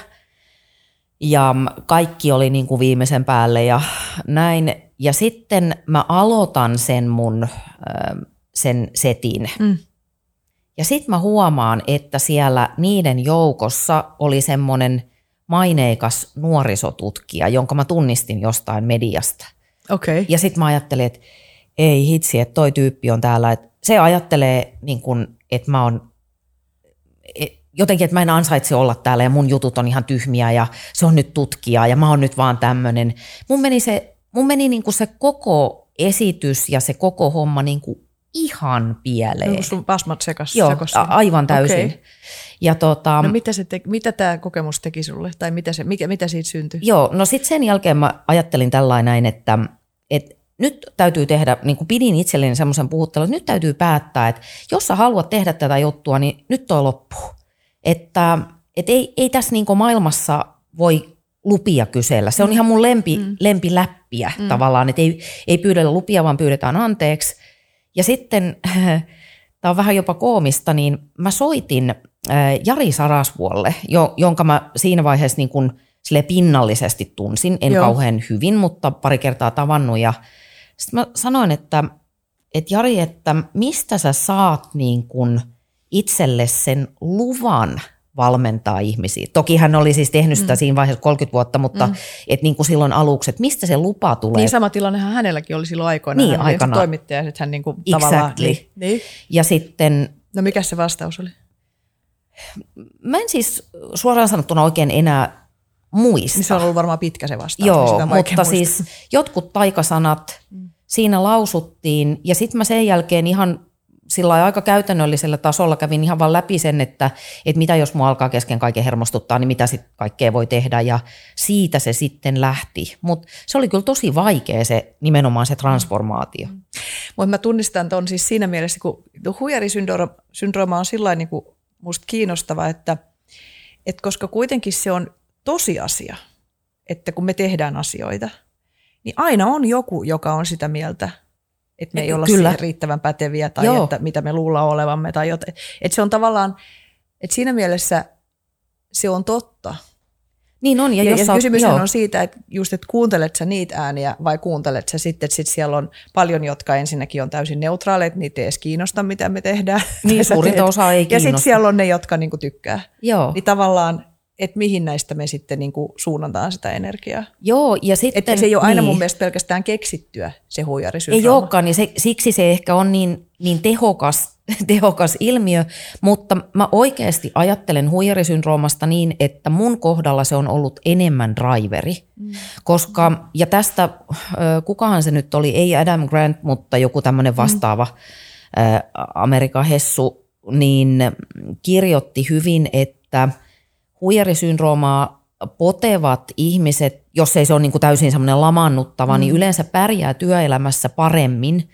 Ja kaikki oli niin kuin viimeisen päälle ja näin. Ja sitten mä aloitan sen mun sen setin. Mm. Ja sitten mä huomaan, että siellä niiden joukossa oli semmoinen maineikas nuorisotutkija, jonka mä tunnistin jostain mediasta. Okay. Ja sitten mä ajattelin, että ei hitsi, että toi tyyppi on täällä. Että se ajattelee, niin kun, että mä oon jotenkin, että mä en ansaitse olla täällä ja mun jutut on ihan tyhmiä ja se on nyt tutkija ja mä oon nyt vaan tämmöinen. Mun meni, se, mun meni niin kuin se koko esitys ja se koko homma niin kuin ihan pieleen. No, sun pasmat sekas, Joo, a- aivan täysin. Okay. Ja tota, no mitä, se te, mitä tämä kokemus teki sulle, tai mitä, se, mikä, mitä siitä syntyi? Joo, no sitten sen jälkeen mä ajattelin tällainen, että, että nyt täytyy tehdä, niin kuin pidin itselleni semmoisen puhuttelun, että nyt täytyy päättää, että jos sä haluat tehdä tätä juttua, niin nyt toi loppuu. Että, että ei, ei tässä niin maailmassa voi lupia kysellä. Se on ihan mun lempi, mm. lempiläppiä mm. tavallaan, että ei, ei pyydellä lupia, vaan pyydetään anteeksi. Ja sitten, tämä on vähän jopa koomista, niin mä soitin Jari Sarasvuolle, jonka mä siinä vaiheessa niin kuin sille pinnallisesti tunsin, en Joo. kauhean hyvin, mutta pari kertaa tavannut. Ja sitten mä sanoin, että, että Jari, että mistä sä saat niin kuin itselle sen luvan valmentaa ihmisiä. Toki hän oli siis tehnyt sitä mm. siinä vaiheessa 30 vuotta, mutta mm. et niin kuin silloin aluksi, että mistä se lupa tulee. Niin sama tilannehan hänelläkin oli silloin aikoina. Niin, hän aikana. toimittaja, että hän niin kuin exactly. tavallaan... Niin, niin. Ja sitten... No mikä se vastaus oli? Mä en siis suoraan sanottuna oikein enää muista. Niin se on ollut varmaan pitkä se vastaus. Joo, niin mutta muista. siis jotkut taikasanat mm. siinä lausuttiin ja sitten mä sen jälkeen ihan sillä aika käytännöllisellä tasolla kävin ihan vaan läpi sen, että, että mitä jos mua alkaa kesken kaiken hermostuttaa, niin mitä sitten kaikkea voi tehdä ja siitä se sitten lähti. Mutta se oli kyllä tosi vaikea se nimenomaan se transformaatio. Mm. Mutta mä tunnistan tuon siis siinä mielessä, kun huijarisyndrooma on sillä niin musta kiinnostava, että, että koska kuitenkin se on tosiasia, että kun me tehdään asioita, niin aina on joku, joka on sitä mieltä, että me ei olla Kyllä. siihen riittävän päteviä tai Joo. että mitä me luullaan olevamme. Tai joten. Että se on tavallaan, että siinä mielessä se on totta. Niin on. Ja, Ja, ja oot- kysymys joo. on siitä, että just, että kuuntelet sä niitä ääniä vai kuuntelet sä sitten, että sit siellä on paljon, jotka ensinnäkin on täysin neutraaleita, niitä ei edes kiinnosta, mitä me tehdään. Niin, suurinta osaa ei Ja sitten kiinnosta. siellä on ne, jotka niinku tykkää. Joo. Niin tavallaan, että mihin näistä me sitten niinku suunnataan sitä energiaa. Joo, ja sitten... Että se ei ole aina niin. mun mielestä pelkästään keksittyä, se Ei huijarisyndrooma. olekaan, niin se, siksi se ehkä on niin, niin tehokas, tehokas ilmiö, mutta mä oikeasti ajattelen huijarisyndroomasta niin, että mun kohdalla se on ollut enemmän driveri, mm. koska, ja tästä, kukahan se nyt oli, ei Adam Grant, mutta joku tämmöinen vastaava mm. Amerikan hessu, niin kirjoitti hyvin, että huijarisyndroomaa potevat ihmiset, jos ei se ole niin kuin täysin semmoinen lamannuttava, mm. niin yleensä pärjää työelämässä paremmin,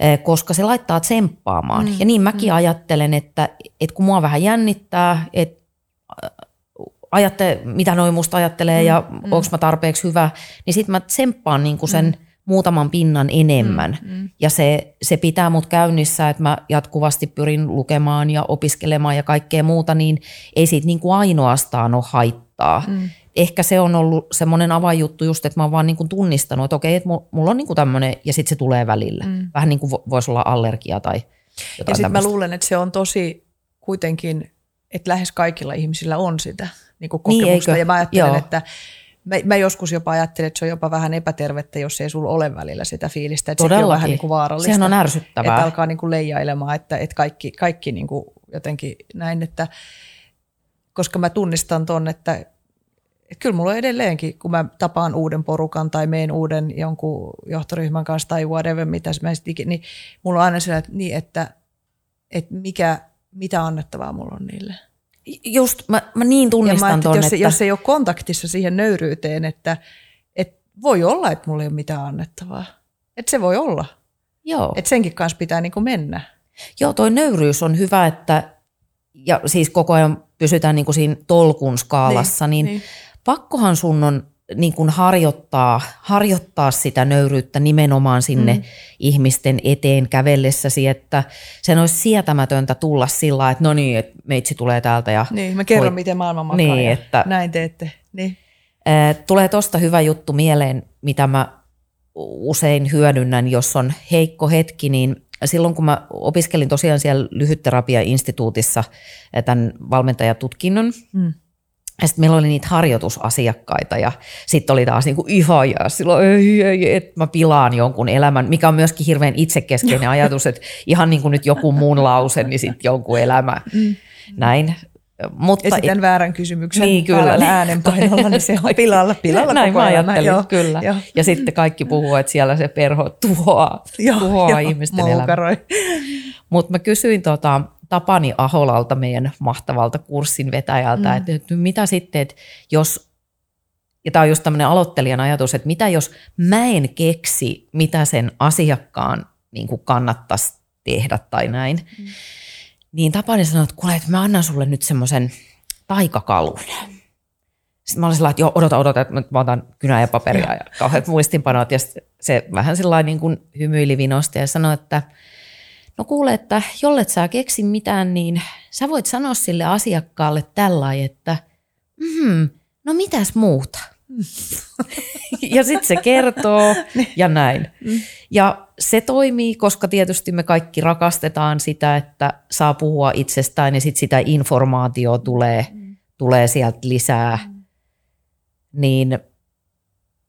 eh, koska se laittaa tsemppaamaan. Mm. Ja niin mäkin mm. ajattelen, että, että kun mua vähän jännittää, että ajatte, mitä noin musta ajattelee mm. ja mm. onko mä tarpeeksi hyvä, niin sitten mä tsemppaan niin kuin sen mm. Muutaman pinnan enemmän. Mm. Ja se, se pitää mut käynnissä, että mä jatkuvasti pyrin lukemaan ja opiskelemaan ja kaikkea muuta, niin ei siitä niin kuin ainoastaan ole haittaa. Mm. Ehkä se on ollut semmoinen avainjuttu just, että mä oon vaan niin kuin tunnistanut, että okei, että mulla on niin kuin tämmöinen, ja sitten se tulee välillä. Mm. Vähän niin kuin vo- voisi olla allergia tai Ja jotain sitten mä luulen, että se on tosi kuitenkin, että lähes kaikilla ihmisillä on sitä niin kuin Niin, kokemusta. eikö? ja mä ajattelen, Joo. että mä, mä joskus jopa ajattelen, että se on jopa vähän epätervettä, jos ei sulla ole välillä sitä fiilistä. Että sekin on Todellakin. vähän niin kuin vaarallista. Sehän on ärsyttävää. Että alkaa niin kuin leijailemaan, että, että kaikki, kaikki niin kuin jotenkin näin, että koska mä tunnistan ton, että, että kyllä mulla on edelleenkin, kun mä tapaan uuden porukan tai meen uuden jonkun johtoryhmän kanssa tai whatever, mitä mä sit ikin, niin mulla on aina sellainen, että, niin, että, että mikä, mitä annettavaa mulla on niille. Just, mä, mä niin Ja mä tunnistan ton, että jos, että... jos ei ole kontaktissa siihen nöyryyteen, että, että voi olla, että mulla ei ole mitään annettavaa. Että se voi olla. Joo. Että senkin kanssa pitää niin kuin mennä. Joo, toi nöyryys on hyvä, että ja siis koko ajan pysytään niin kuin siinä tolkun skaalassa, niin, niin, niin. pakkohan sun on niin kuin harjoittaa, harjoittaa sitä nöyryyttä nimenomaan sinne mm. ihmisten eteen kävellessäsi, että sen olisi sietämätöntä tulla sillä että no niin, että meitsi tulee täältä ja Niin, mä kerron, Voi- miten maailma makaa Niin, ja että- näin teette. Niin. Tulee tuosta hyvä juttu mieleen, mitä mä usein hyödynnän, jos on heikko hetki, niin silloin kun mä opiskelin tosiaan siellä lyhytterapiainstituutissa tämän valmentajatutkinnon, Mm. Ja sitten meillä oli niitä harjoitusasiakkaita ja sitten oli taas niinku ihan ja silloin ei, ei, että mä pilaan jonkun elämän, mikä on myöskin hirveän itsekeskeinen ajatus, että ihan niin kuin nyt joku muun lause, niin sitten jonkun elämä. Mm. Näin. Mutta Esitän väärän kysymyksen Niin, kyllä. äänenpainolla, niin se on pilalla, pilalla Näin koko mä ajan. ajattelin, Joo, kyllä. Joo. Ja sitten kaikki puhuu, että siellä se perho tuhoaa, Joo, tuhoaa joo, ihmisten elämää. Mutta mä kysyin tota, Tapani Aholalta, meidän mahtavalta kurssin vetäjältä, mm. että, että mitä sitten, että jos, ja tämä on just tämmöinen aloittelijan ajatus, että mitä jos mä en keksi, mitä sen asiakkaan niin kuin kannattaisi tehdä tai näin, mm. niin Tapani sanoi, että kuule, että mä annan sulle nyt semmoisen taikakalun. Sitten mä olin sillä lailla, että joo, odota, odota, että mä otan kynää ja paperia ja kauheat muistinpanot. Ja se vähän sillä niin kuin hymyili vinosti ja sanoi, että no kuule, että jollet sä keksi mitään, niin sä voit sanoa sille asiakkaalle tällä että mm, no mitäs muuta? ja sitten se kertoo ja näin. Ja se toimii, koska tietysti me kaikki rakastetaan sitä, että saa puhua itsestään ja sitten sitä informaatiota tulee, tulee sieltä lisää. Niin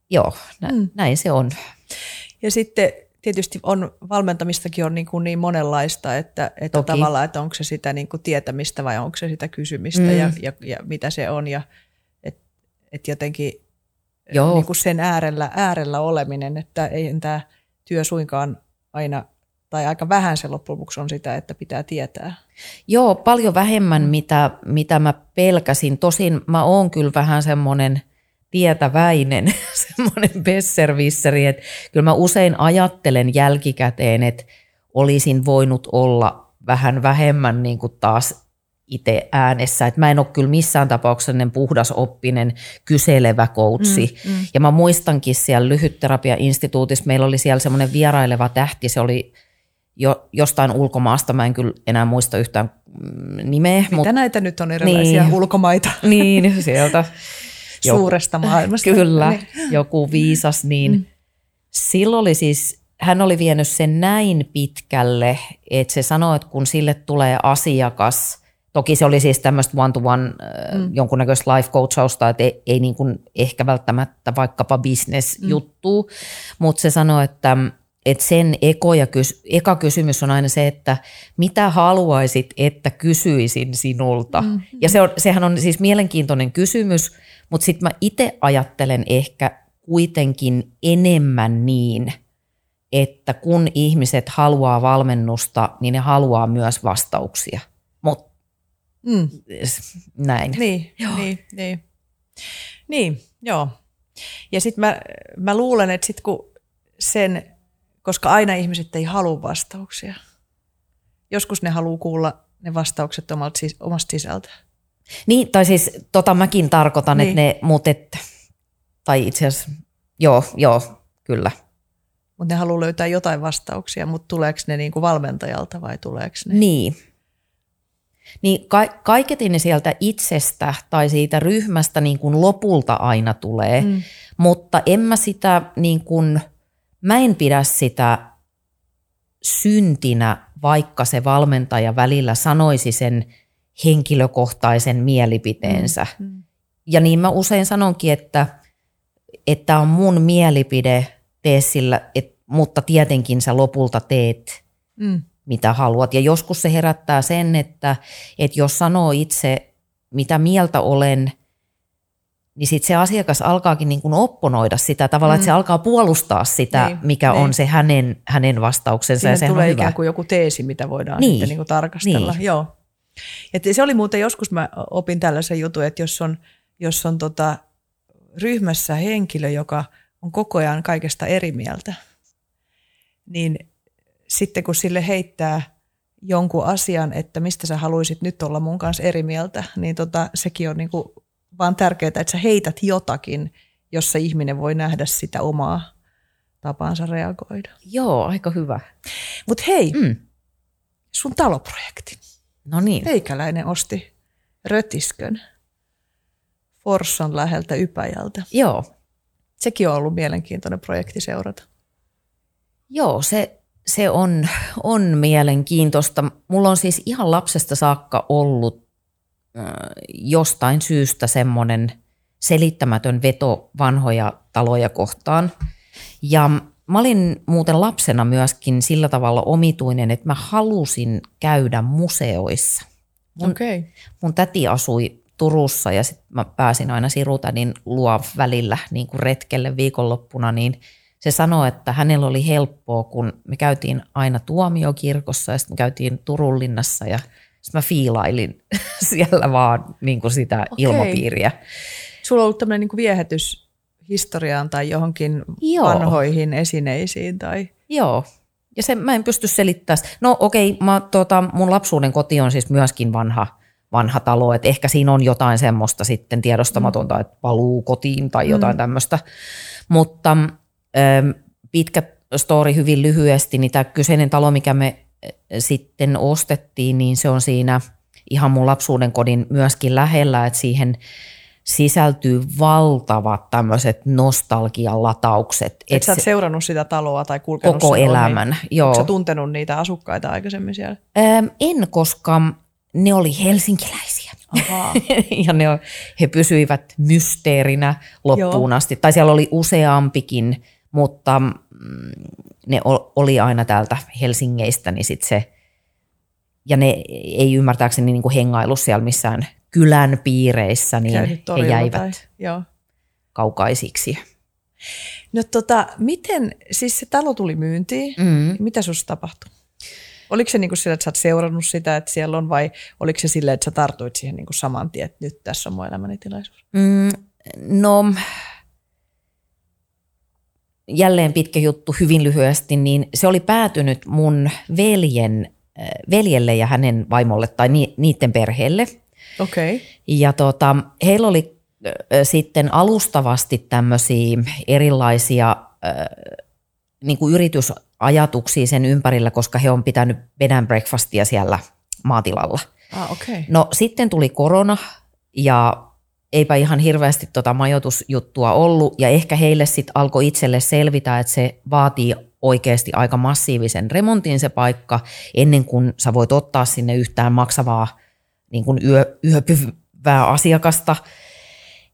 joo, nä- Mm. näin se on. Ja sitten tietysti on, valmentamistakin on niin, kuin niin monenlaista, että, että Toki. tavallaan, että onko se sitä niin kuin tietämistä vai onko se sitä kysymistä Mm. ja, ja, ja mitä se on. Ja että et jotenkin Joo. niin kuin sen äärellä, äärellä oleminen, että ei tämä työ suinkaan aina, tai aika vähän se loppujen lopuksi on sitä, että pitää tietää. Joo, paljon vähemmän, mitä, mitä mä pelkäsin. Tosin mä oon kyllä vähän semmoinen tietäväinen, semmoinen besservisseri, että kyllä mä usein ajattelen jälkikäteen, että olisin voinut olla vähän vähemmän niin kuin taas itse äänessä. Et mä en ole kyllä missään tapauksessa sellainen puhdas oppinen, kyselevä coachi. Mm, mm. Ja mä muistankin siellä lyhytterapiainstituutissa, meillä oli siellä semmoinen vieraileva tähti, se oli jo, jostain ulkomaasta, mä en kyllä enää muista yhtään mm, nimeä. Mitä mut, näitä nyt on erilaisia niin, ulkomaita? Niin, sieltä. Suuresta maailmasta. Kyllä, niin. joku viisas, niin mm. silloin oli siis, hän oli vienyt sen näin pitkälle, että se sanoi, että kun sille tulee asiakas, toki se oli siis tämmöistä one-to-one mm. jonkunnäköistä life coachausta, että ei, ei niin kuin ehkä välttämättä vaikkapa business-juttu, mm. mutta se sanoi, että että sen eko ja kys, eka kysymys on aina se, että mitä haluaisit, että kysyisin sinulta. Mm-hmm. Ja se on, sehän on siis mielenkiintoinen kysymys, mutta sitten mä itse ajattelen ehkä kuitenkin enemmän niin, että kun ihmiset haluaa valmennusta, niin ne haluaa myös vastauksia. Mut, mm. Näin. Niin, joo. niin, niin. Niin, joo. Ja sitten mä, mä luulen, että sitten kun sen koska aina ihmiset ei halua vastauksia. Joskus ne haluaa kuulla ne vastaukset omalta, siis, omasta sisältä. Niin, tai siis tota mäkin tarkoitan, niin. että ne, mutta et, tai itse asiassa, joo, joo, kyllä. Mutta ne haluaa löytää jotain vastauksia, mutta tuleeko ne niinku valmentajalta vai tuleeko ne? Niin. Niin ka- kaiketin ne sieltä itsestä tai siitä ryhmästä niin kuin lopulta aina tulee, mm. mutta en mä sitä niin kuin – Mä en pidä sitä syntinä, vaikka se valmentaja välillä sanoisi sen henkilökohtaisen mielipiteensä. Mm, mm. Ja niin mä usein sanonkin, että että on mun mielipide, tee sillä, et, mutta tietenkin sä lopulta teet, mm. mitä haluat. Ja joskus se herättää sen, että, että jos sanoo itse, mitä mieltä olen – niin sitten se asiakas alkaakin niin kuin opponoida sitä tavallaan, mm. että se mm. alkaa puolustaa sitä, niin, mikä niin. on se hänen, hänen vastauksensa. Siihen ja sehän tulee on ikään kuin joku teesi, mitä voidaan niin. sitten niin kuin tarkastella. Niin. Joo. Ja se oli muuten joskus, mä opin tällaisen jutun, että jos on, jos on tota ryhmässä henkilö, joka on koko ajan kaikesta eri mieltä, niin sitten kun sille heittää jonkun asian, että mistä sä haluaisit nyt olla mun kanssa eri mieltä, niin tota, sekin on niin kuin vaan tärkeää, että sä heität jotakin, jossa ihminen voi nähdä sitä omaa tapaansa reagoida. Joo, aika hyvä. Mutta hei, mm. sun taloprojekti. No niin. Teikäläinen osti Rötiskön Forssan läheltä Ypäjältä. Joo. Sekin on ollut mielenkiintoinen projekti seurata. Joo, se, se on, on mielenkiintoista. Mulla on siis ihan lapsesta saakka ollut jostain syystä semmoinen selittämätön veto vanhoja taloja kohtaan. Ja mä olin muuten lapsena myöskin sillä tavalla omituinen, että mä halusin käydä museoissa. Mun, okay. mun täti asui Turussa ja sitten mä pääsin aina Sirutädin luo välillä niin kuin retkelle viikonloppuna, niin se sanoi, että hänellä oli helppoa, kun me käytiin aina tuomiokirkossa ja sitten me käytiin Turun linnassa ja – sitten mä fiilailin siellä vaan niin kuin sitä okay. ilmapiiriä. Sulla on ollut tämmöinen niin viehätys historiaan tai johonkin Joo. vanhoihin esineisiin? Tai... Joo, ja se mä en pysty selittämään. No okei, okay, mä, tota, mun lapsuuden koti on siis myöskin vanha, vanha talo, että ehkä siinä on jotain semmoista sitten tiedostamatonta, mm. että paluu kotiin tai jotain mm. tämmöistä. Mutta ähm, pitkä story hyvin lyhyesti, niin tämä kyseinen talo, mikä me sitten ostettiin, niin se on siinä ihan mun lapsuuden kodin myöskin lähellä, että siihen sisältyy valtavat tämmöiset nostalgialataukset. Et, et sä oot seurannut sitä taloa tai kulkenut Koko elämän, niin, joo. Oletko tuntenut niitä asukkaita aikaisemmin siellä? Ähm, en, koska ne oli helsinkiläisiä. ja ne, he pysyivät mysteerinä loppuun joo. asti. Tai siellä oli useampikin, mutta ne oli aina täältä Helsingeistä, niin sit se, ja ne ei ymmärtääkseni niin kuin hengailu siellä missään kylän piireissä, niin he jäivät tai, joo. kaukaisiksi. No tota, miten, siis se talo tuli myyntiin, mm. mitä sinussa tapahtui? Oliko se niin kuin sillä, että sä oot seurannut sitä, että siellä on, vai oliko se sillä, että sä tartuit siihen niin kuin saman tien, että nyt tässä on mun elämäni tilaisuus? Mm, no, jälleen pitkä juttu hyvin lyhyesti, niin se oli päätynyt mun veljen veljelle ja hänen vaimolle tai ni, niiden perheelle. Okei. Okay. Ja tota, heillä oli sitten alustavasti tämmöisiä erilaisia niin kuin yritysajatuksia sen ympärillä, koska he on pitänyt bed and breakfastia siellä maatilalla. Ah, okay. No sitten tuli korona ja eipä ihan hirveästi tota majoitusjuttua ollut ja ehkä heille sitten alkoi itselle selvitä, että se vaatii oikeasti aika massiivisen remontin se paikka ennen kuin sä voit ottaa sinne yhtään maksavaa niin kuin yö, yöpyvää asiakasta.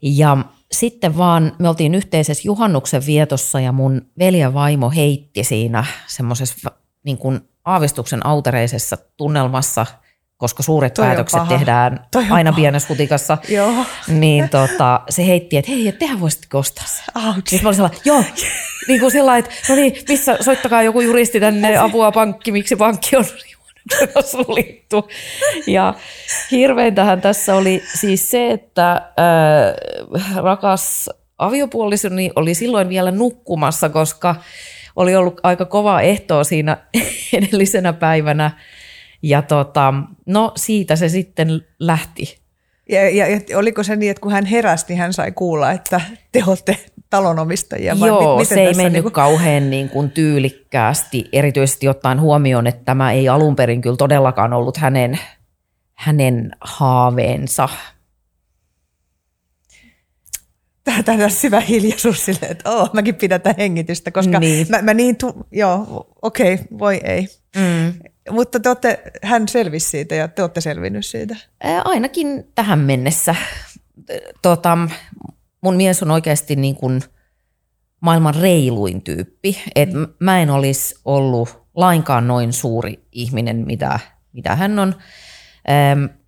Ja sitten vaan me oltiin yhteisessä juhannuksen vietossa ja mun veljen vaimo heitti siinä semmoisessa niin kuin aavistuksen autereisessa tunnelmassa, koska suuret Toi päätökset tehdään Toi aina pienessä hutikassa. Joo. Niin tota, se heitti, että hei, et tehän voisitte ostaa sen. Ouch. Sitten mä olin sellainen, joo, niin kuin sillä että no niin, missä, soittakaa joku juristi tänne, apua pankki, miksi pankki on juonnuksena suljettu. Ja hirveintähän tässä oli siis se, että äh, rakas aviopuolisoni oli silloin vielä nukkumassa, koska oli ollut aika kova ehtoa siinä edellisenä päivänä. Ja tota, no siitä se sitten lähti. Ja, ja, ja oliko se niin, että kun hän heräsi, niin hän sai kuulla, että te olette talonomistajia? vai Joo, mi- miten se ei mennyt niinku- kauhean niin kuin tyylikkäästi, erityisesti ottaen huomioon, että tämä ei alun perin kyllä todellakaan ollut hänen, hänen haaveensa. Tää tää syvä hiljaisuus silleen, että oh, mäkin pidätän hengitystä, koska Niin. niin. mä, mä niin, tu- joo, okei, okay, voi ei. Mm. Mutta te olette, hän selvisi siitä ja te olette selvinnyt siitä. Ää, Ainakin tähän mennessä. Tota, mun mies on oikeasti niin kuin maailman reiluin tyyppi. Et m- mä en olisi ollut lainkaan noin suuri ihminen, mitä, mitä hän on.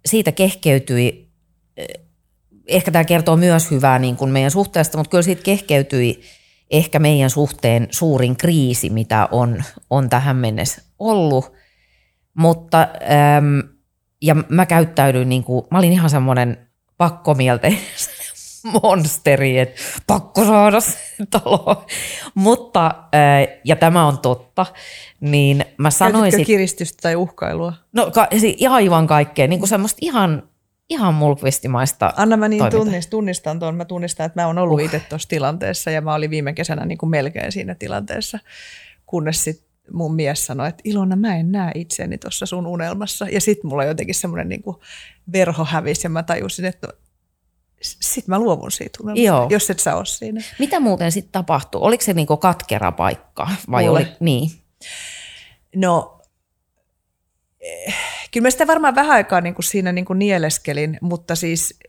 Siitä kehkeytyi, eh, ehkä tämä kertoo myös hyvää niin kuin meidän suhteesta, mutta kyllä siitä kehkeytyi ehkä meidän suhteen suurin kriisi, mitä on, on tähän mennessä ollut. Mutta, äm, ja mä käyttäydyin niin kuin, mä olin ihan semmoinen pakkomielteinen monsteri, että pakko saada se talo. Mutta, ää, ja tämä on totta, niin mä sanoin Käytitkö kiristystä tai uhkailua? no ka, aivan kaikkea, niin kuin semmoista ihan, ihan mulkvistimaista Anna mä niin tunnist, tunnistan tuon. Mä tunnistan, että mä oon ollut uh. itse tuossa tilanteessa ja mä olin viime kesänä niin kuin melkein siinä tilanteessa, kunnes sit mun mies sanoi, että Ilona, mä en näe itseäni tuossa sun unelmassa. Ja sitten mulla jotenkin semmoinen niin verho hävisi ja mä tajusin, että sit mä luovun siitä unelmasta, Joo. jos et sä ole siinä. Mitä muuten sitten tapahtui? Oliko se niinku katkera paikka? Vai Mulle. oli, niin. No, eh, kyllä mä sitä varmaan vähän aikaa niin kuin siinä niin kuin nieleskelin, mutta siis,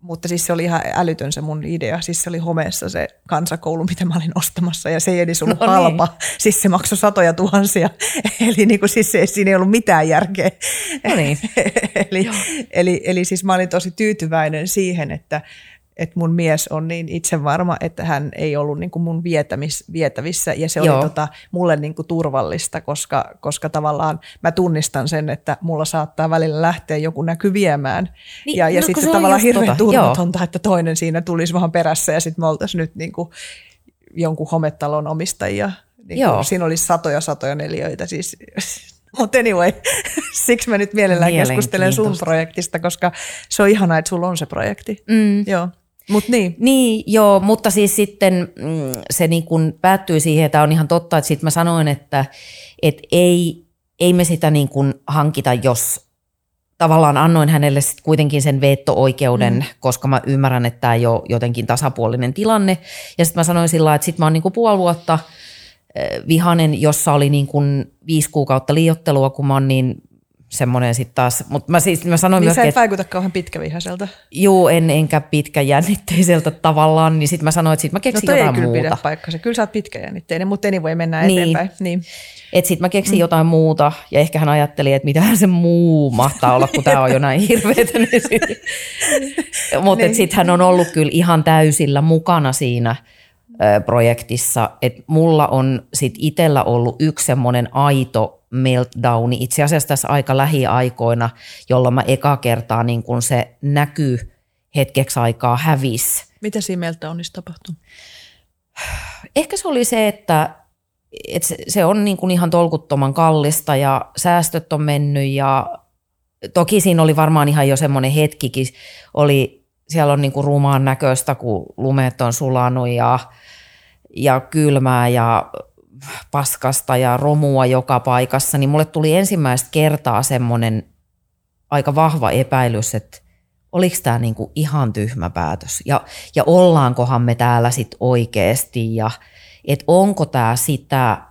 mutta siis se oli ihan älytön se mun idea. Siis se oli homeessa se kansakoulu, mitä mä olin ostamassa ja se ei edes ollut No niin. halpa. Siis se maksoi satoja tuhansia. Eli niin kuin siis se, siinä ei ollut mitään järkeä. No niin. eli, eli, eli siis mä olin tosi tyytyväinen siihen, että, että mun mies on niin itsevarma, että hän ei ollut niin kuin mun vietämis, vietävissä ja se oli Joo. tota, mulle niin kuin turvallista, koska, koska tavallaan mä tunnistan sen, että mulla saattaa välillä lähteä joku näky viemään Niin, ja, ja no sitten se tavallaan hirveän tota, turvatonta, että toinen siinä tulisi vaan perässä ja sitten me oltaisiin nyt niin kuin jonkun hometalon omistajia. Niin Joo. kuin, siinä olisi satoja satoja neliöitä siis. Mutta anyway, siksi mä nyt mielellään keskustelen sun projektista, koska se on ihanaa, että sulla on se projekti. Mm. Joo, mutta niin. Niin, joo, mutta siis sitten mm, se niin kuin päättyi siihen, että on ihan totta, että sitten mä sanoin, että et ei, ei me sitä niin kuin hankita, jos tavallaan annoin hänelle sit kuitenkin sen veto-oikeuden, mm. koska mä ymmärrän, että tämä ei ole jotenkin tasapuolinen tilanne. Ja sitten mä sanoin sillä että sitten mä oon niin puoli vuotta eh, vihanen, jossa oli niin kuin viisi kuukautta liiottelua, kun mä oon niin semmoinen sitten taas. Mutta mä, siis, mä sanoin Niin myöskin, sä et että vaikuta kauhean pitkävihaiselta. juu, en, enkä pitkäjännitteiseltä tavallaan, niin sitten mä sanoin, että sitten mä No keksin ei jotain kyllä muuta. pidä paikkansa. Kyllä sä oot pitkäjännitteinen, mutta anyway, mennään Niin. eteenpäin. Niin. Että sitten mä keksin mm. jotain muuta, ja ehkä hän ajatteli, että mitähän se muu mahtaa olla, kun tämä on jo näin hirveetä. Niin sit. Mutta Niin. sitten hän on ollut kyllä ihan täysillä mukana siinä projektissa. että mulla on sitten itsellä ollut yksi semmoinen aito meltdowni itse asiassa tässä aika lähiaikoina, jolloin mä eka kertaa niin kun se näkyy hetkeksi aikaa hävis. Mitä siinä meiltä on tapahtunut? Ehkä se oli se, että et se, se on niin kuin ihan tolkuttoman kallista ja säästöt on mennyt ja toki siinä oli varmaan ihan jo semmoinen hetkikin, oli, siellä on niin kuin rumaan näköistä, kun lumet on sulanut ja, ja kylmää ja paskasta ja romua joka paikassa, niin mulle tuli ensimmäistä kertaa semmoinen aika vahva epäilys, että oliko tämä niinku ihan tyhmä päätös ja, ja ollaankohan me täällä sitten oikeasti ja että onko tämä sitä,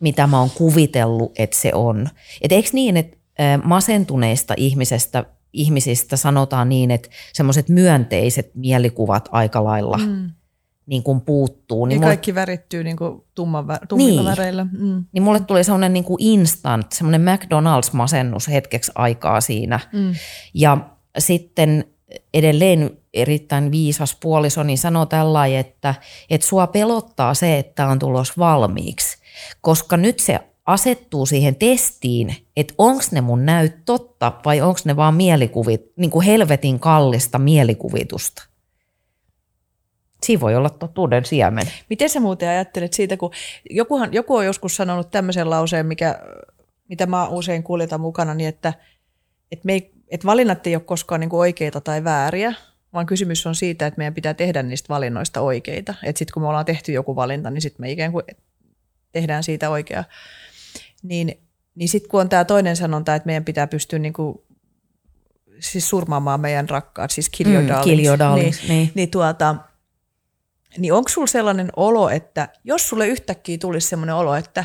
mitä mä oon kuvitellut, että se on. Et eikö niin, että masentuneista ihmisestä, ihmisistä sanotaan niin, että semmoiset myönteiset mielikuvat aika lailla mm. niin kuin puuttuu. Niin kaikki mulle, värittyy niin kuin tumman, tummilla niin, väreillä. Mm. Niin mulle tuli semmoinen niin kuin instant, semmoinen McDonald's-masennus hetkeksi aikaa siinä. Mm. Ja sitten edelleen erittäin viisas puolisoni sanoi tällä että, että sua pelottaa se, että on tulos valmiiksi, koska nyt se asettuu siihen testiin, että onko ne mun näyt totta vai onko ne vaan mielikuvit, niin kuin helvetin kallista mielikuvitusta. Siinä voi olla totuuden siemen. Miten sä muuten ajattelet siitä, kun jokuhan, joku on joskus sanonut tämmöisen lauseen, mikä, mitä mä usein kuljetan mukana, niin että, että, me ei, että valinnat ei ole koskaan niin kuin oikeita tai vääriä, vaan kysymys on siitä, että meidän pitää tehdä niistä valinnoista oikeita. Että sitten kun me ollaan tehty joku valinta, niin sitten me ikään kuin tehdään siitä oikea. Niin, niin sitten kun on tämä toinen sanonta, että meidän pitää pystyä niin kuin, siis surmaamaan meidän rakkaat, siis your mm, niin, niin. niin, tuota, niin onko sulla sellainen olo, että jos sulle yhtäkkiä tulisi sellainen olo, että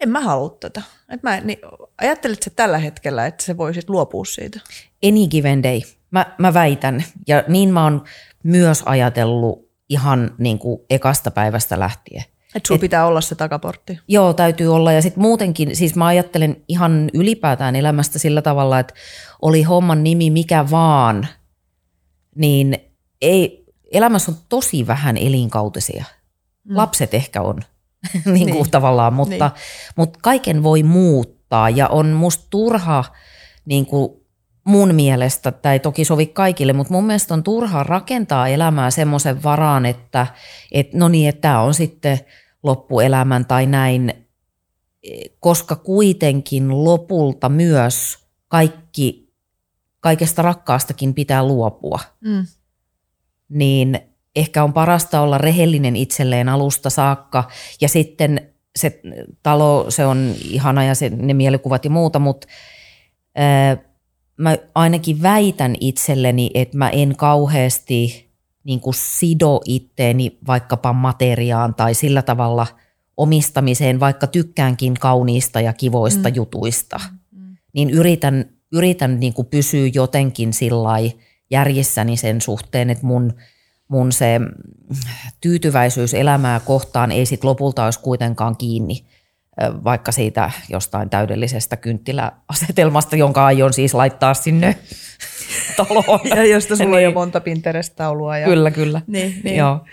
en mä halua tätä. Et mä, niin, ajatteletko tällä hetkellä, että se voisit luopua siitä? Any given day. Mä, mä väitän. Ja niin mä oon myös ajatellut ihan niin kuin ekasta päivästä lähtien. Että sulla pitää olla se takaportti. Joo, täytyy olla. Ja sitten muutenkin, siis mä ajattelen ihan ylipäätään elämästä sillä tavalla, että oli homman nimi mikä vaan, niin ei, elämässä on tosi vähän elinkautisia. Mm. Lapset ehkä on niin kuin niin. tavallaan, mutta, niin. mutta kaiken voi muuttaa ja on musta turha niin kuin mun mielestä, tämä ei toki sovi kaikille, mutta mun mielestä on turha rakentaa elämää semmoisen varaan, että et, no niin, että tämä on sitten loppuelämän tai näin, koska kuitenkin lopulta myös kaikki, kaikesta rakkaastakin pitää luopua. Mm. Niin ehkä on parasta olla rehellinen itselleen alusta saakka ja sitten se talo, se on ihana ja se, ne mielikuvat ja muuta, mutta ää, mä ainakin väitän itselleni, että mä en kauheasti niin kuin sido itteeni vaikkapa materiaan tai sillä tavalla omistamiseen, vaikka tykkäänkin kauniista ja kivoista mm. jutuista, mm. niin yritän, yritän niin kuin pysyä jotenkin sillä järjessäni sen suhteen, että mun, mun se tyytyväisyys elämää kohtaan ei sit lopulta olisi kuitenkaan kiinni vaikka siitä jostain täydellisestä kynttiläasetelmasta, jonka aion siis laittaa sinne taloon. ja josta sulla niin. on jo niin. monta Pinterest-taulua. Ja... Kyllä, kyllä. Niin, niin. Joo.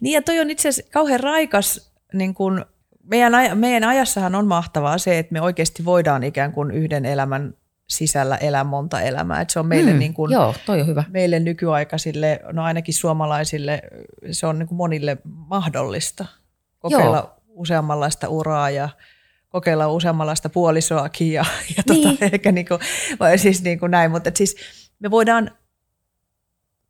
niin ja toi on itse asiassa kauhean raikas, niin kun, meidän, aj- meidän ajassahan on mahtavaa se, että me oikeasti voidaan ikään kuin yhden elämän sisällä elää monta elämää. Et se on meille, mm, niin kun, joo, toi on hyvä. meille nykyaikaisille, no ainakin suomalaisille, se on niin kuin monille mahdollista kokeilla joo useammanlaista uraa ja kokeilla useammanlaista puolisoakin ja, ja tota, niin. ehkä niin kuin, vai siis niin kuin näin, mutta siis me voidaan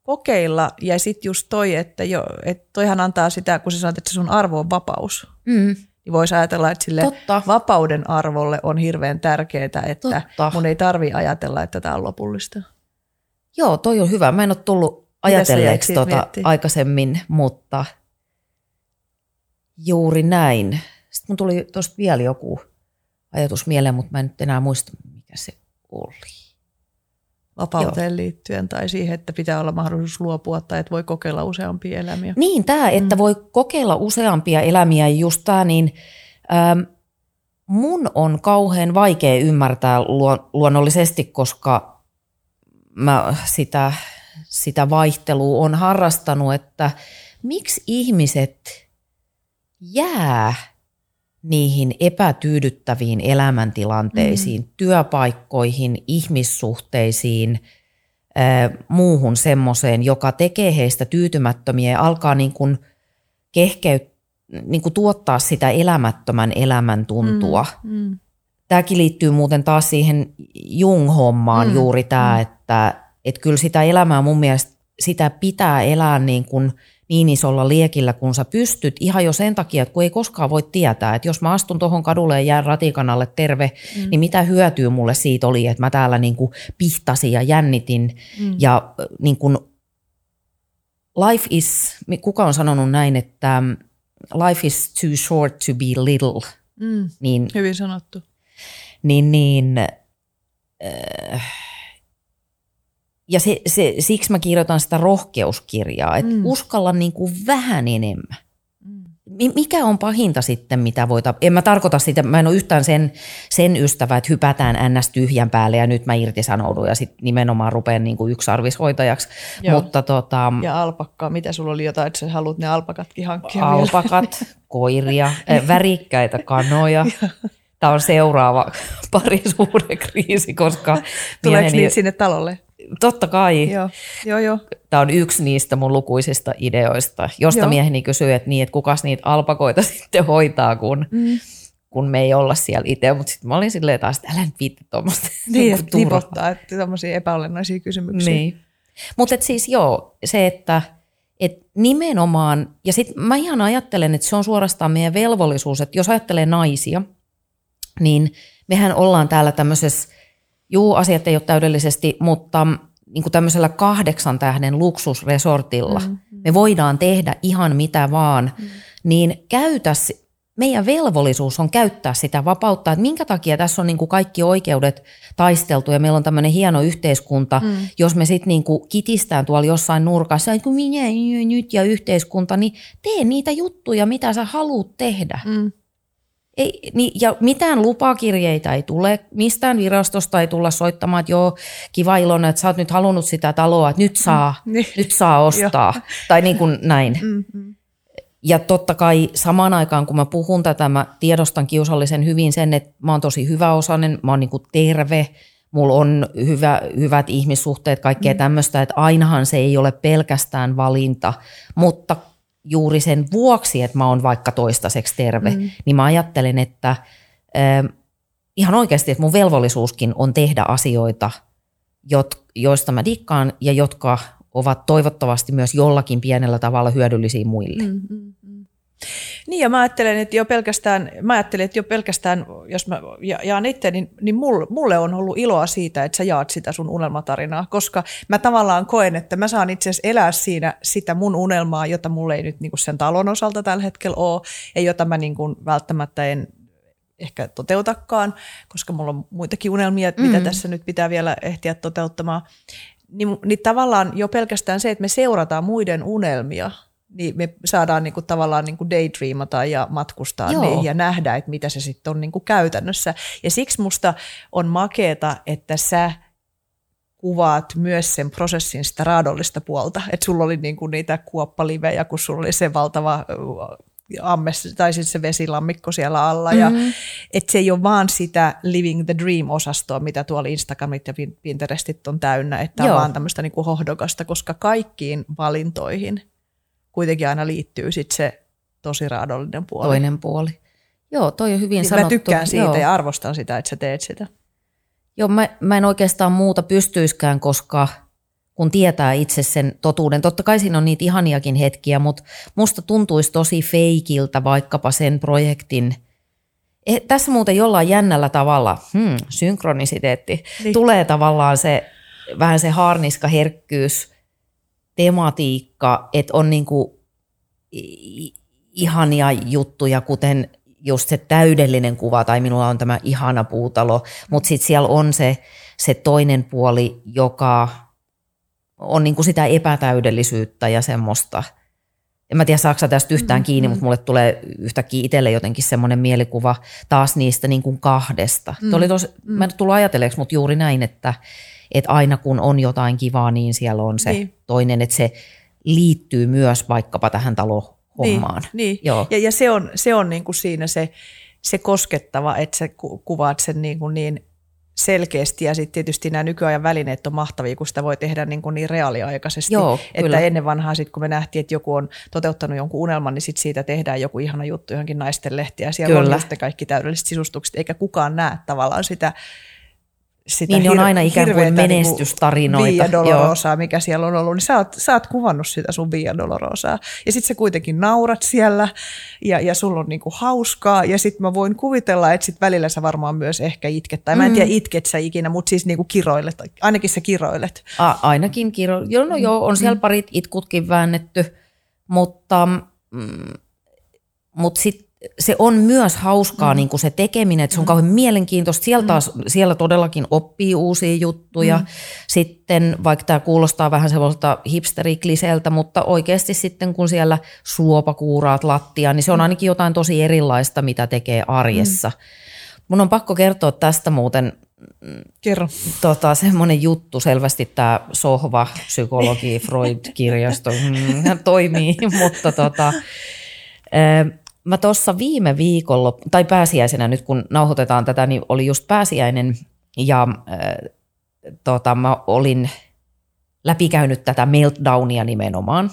kokeilla ja sitten just toi, että, jo, että toihan antaa sitä, kun sä sanoit, että sun arvo on vapaus. Mm. Niin voisi ajatella, että sille Totta. vapauden arvolle on hirveän tärkeää, että Totta. mun ei tarvi ajatella, että tämä on lopullista. Joo, toi on hyvä. Mä en ole tullut ajatelleeksi tota aikaisemmin, mutta – Juuri näin. Sitten mun tuli tuosta vielä joku ajatus mieleen, mutta mä en nyt enää muista, mikä se oli. Vapauteen Joo. liittyen tai siihen, että pitää olla mahdollisuus luopua tai että voi kokeilla useampia elämiä. Niin, tämä, että mm. voi kokeilla useampia elämiä just tämä, niin ähm, mun on kauhean vaikea ymmärtää luonnollisesti, koska mä sitä, sitä vaihtelua on harrastanut, että miksi ihmiset – jää niihin epätyydyttäviin elämäntilanteisiin, mm. työpaikkoihin, ihmissuhteisiin, äh, muuhun semmoiseen, joka tekee heistä tyytymättömiä ja alkaa niin kuin kehkeyt, niin kuin tuottaa sitä elämättömän elämän tuntua. Mm, mm. Tämäkin liittyy muuten taas siihen Jung-hommaan mm, juuri tämä, mm. että, että kyllä sitä elämää mun mielestä sitä pitää elää niin kuin niin isolla liekillä, kun sä pystyt, ihan jo sen takia, että kun ei koskaan voi tietää, että jos mä astun tuohon kadulle ja jään ratikanalle terve, mm. niin mitä hyötyä mulle siitä oli, että mä täällä niin kuin pihtasin ja jännitin mm. ja niin kuin life is, kuka on sanonut näin, että life is too short to be little. Mm, niin, hyvin sanottu. Niin, niin äh, ja se, se, siksi mä kirjoitan sitä rohkeuskirjaa, että mm. uskalla niin kuin vähän enemmän. Mm. Mikä on pahinta sitten, mitä voi? En mä tarkoita sitä, mä en ole yhtään sen, sen ystävä, että hypätään ns. tyhjän päälle ja nyt mä irtisanoudun ja sitten nimenomaan rupean niin kuin yksarvishoitajaksi. Mutta tota, ja alpakkaa, mitä sulla oli jotain, että sä haluat ne alpakatkin hankkia Alpakat, vielä? koiria, äh, värikkäitä kanoja. Tämä on seuraava parisuuden kriisi, koska... Tuleeko niitä sinne talolle? Totta kai. Joo, joo, joo. Tämä on yksi niistä mun lukuisista ideoista, josta joo. mieheni kysyy, että, niin, että kukas niitä alpakoita sitten hoitaa, kun, mm. kun me ei olla siellä itse. Mutta sitten mä olin silleen taas, että älä nyt viitti tuommoista. Niin, että tipottaa, että tämmöisiä epäolennaisia kysymyksiä. Niin. Mutta siis joo, se, että et nimenomaan, ja sitten mä ihan ajattelen, että se on suorastaan meidän velvollisuus, että jos ajattelee naisia, niin mehän ollaan täällä tämmöisessä Juu, asiat ei ole täydellisesti, mutta niin kuin tämmöisellä kahdeksan tähden luksusresortilla mm, mm. me voidaan tehdä ihan mitä vaan, mm. niin käytä, meidän velvollisuus on käyttää sitä vapautta, että minkä takia tässä on niin kuin kaikki oikeudet taisteltu ja meillä on tämmöinen hieno yhteiskunta, mm. jos me sitten niin kitistään tuolla jossain nurkassa, että minä nyt ja yhteiskunta, niin tee niitä juttuja, mitä sä haluat tehdä. Mm. Ei, niin, ja mitään lupakirjeitä ei tule, mistään virastosta ei tulla soittamaan, että joo, kiva Ilona, että sä oot nyt halunnut sitä taloa, että nyt saa, mm, niin. nyt saa ostaa, tai niin kuin näin. Mm-hmm. Ja totta kai samaan aikaan, kun mä puhun tätä, mä tiedostan kiusallisen hyvin sen, että mä oon tosi hyväosainen, mä oon niin kuin terve, mulla on hyvä, hyvät ihmissuhteet, kaikkea mm. tämmöistä, että ainahan se ei ole pelkästään valinta, mutta juuri sen vuoksi, että mä oon vaikka toistaiseksi terve, mm. niin mä ajattelen, että äh, ihan oikeasti, että mun velvollisuuskin on tehdä asioita, jot, joista mä dikkaan ja jotka ovat toivottavasti myös jollakin pienellä tavalla hyödyllisiä muille. Mm, mm, mm. Niin ja mä ajattelen, että jo pelkästään, mä ajattelen, että jo pelkästään, jos mä jaan itse, niin, niin mulle on ollut iloa siitä, että sä jaat sitä sun unelmatarinaa, koska mä tavallaan koen, että mä saan itse asiassa elää siinä sitä mun unelmaa, jota mulle ei nyt niin kuin sen talon osalta tällä hetkellä ole, ja jota mä niin kuin välttämättä en ehkä toteutakaan, koska mulla on muitakin unelmia, mitä mm. tässä nyt pitää vielä ehtiä toteuttamaan. Niin, niin tavallaan jo pelkästään se, että me seurataan muiden unelmia – niin me saadaan niinku tavallaan niinku daydreamata ja matkustaa Joo. niin ja nähdä, että mitä se sitten on niinku käytännössä. Ja siksi musta on makeeta, että sä kuvaat myös sen prosessin sitä raadollista puolta. Että sulla oli niinku niitä kuoppalivejä, kun sulla oli se valtava ammes, tai siis se vesilammikko siellä alla. Mm-hmm. Ja, että se ei ole vaan sitä living the dream-osastoa, mitä tuolla Instagramit ja Pinterestit on täynnä, että on vaan tämmöistä niinku hohdokasta, koska kaikkiin valintoihin – kuitenkin aina liittyy sit se tosi raadollinen puoli. Toinen puoli. Joo, toi on hyvin niin sanottu. Mä tykkään siitä Joo. ja arvostan sitä, että sä teet sitä. Joo, mä, mä en oikeastaan muuta pystyiskään, koska kun tietää itse sen totuuden. Totta kai siinä on niitä ihaniakin hetkiä, mutta musta tuntuisi tosi feikiltä vaikkapa sen projektin. Eh, tässä muuten jollain jännällä tavalla, hmm, synkronisiteetti, niin. tulee tavallaan se vähän se harniska herkkyys tematiikka, että on niinku ihania juttuja, kuten just se täydellinen kuva, tai minulla on tämä ihana puutalo, mutta sitten siellä on se, se toinen puoli, joka on niinku sitä epätäydellisyyttä ja semmoista. En mä tiedä, saako tästä yhtään kiinni, mm-hmm. mutta mulle tulee yhtäkkiä itselle jotenkin semmoinen mielikuva taas niistä niin kuin kahdesta. Mm-hmm. Oli tos, mä en tullut ajatelleeksi, mutta juuri näin, että, että aina kun on jotain kivaa, niin siellä on se niin. toinen, että se liittyy myös vaikkapa tähän talohommaan. Niin, niin. Joo. Ja, ja se on, se on niin kuin siinä se, se koskettava, että sä kuvaat sen niin, kuin niin selkeästi ja sitten tietysti nämä nykyajan välineet on mahtavia, kun sitä voi tehdä niin, kuin niin reaaliaikaisesti. Joo, että kyllä. ennen vanhaa sitten kun me nähtiin, että joku on toteuttanut jonkun unelman, niin sit siitä tehdään joku ihana juttu johonkin naisten lehtiä siellä Kyllä. on just kaikki täydelliset sisustukset, eikä kukaan näe tavallaan sitä sitä Niin ne on hir- aina ikään kuin niinku menestystarinoita, joo. Dolorosaa, mikä siellä on ollut, niin sä oot, sä oot kuvannut sitä sun Via Dolorosaa. Ja sit sä kuitenkin naurat siellä ja, ja sulla on niinku hauskaa. Ja sit mä voin kuvitella, että sit välillä sä varmaan myös ehkä itket. Tai mä en Mm. tiedä itket sä ikinä, mutta siis niinku kiroilet. Ainakin sä kiroilet. A, ainakin kiro. Joo, no joo, on siellä parit itkutkin väännetty, mutta, mm, mutta sit se on myös hauskaa mm. niin kuin se tekeminen, että se on kauhean mielenkiintoista. Siellä, taas, siellä todellakin oppii uusia juttuja. Mm. Sitten, vaikka tämä kuulostaa vähän semmoiselta hipsterikliseltä, mutta oikeasti sitten kun siellä suopakuuraat lattia, niin se on ainakin jotain tosi erilaista, mitä tekee arjessa. Mm. Mun on pakko kertoa tästä muuten Kerro. tota, semmoinen juttu, selvästi tämä sohva, psykologi, Freud-kirjasto mm, toimii, mutta tota, ö, mä tuossa viime viikolla, tai pääsiäisenä nyt kun nauhoitetaan tätä, niin oli just pääsiäinen ja ö, tota, mä olin läpikäynyt tätä meltdownia nimenomaan.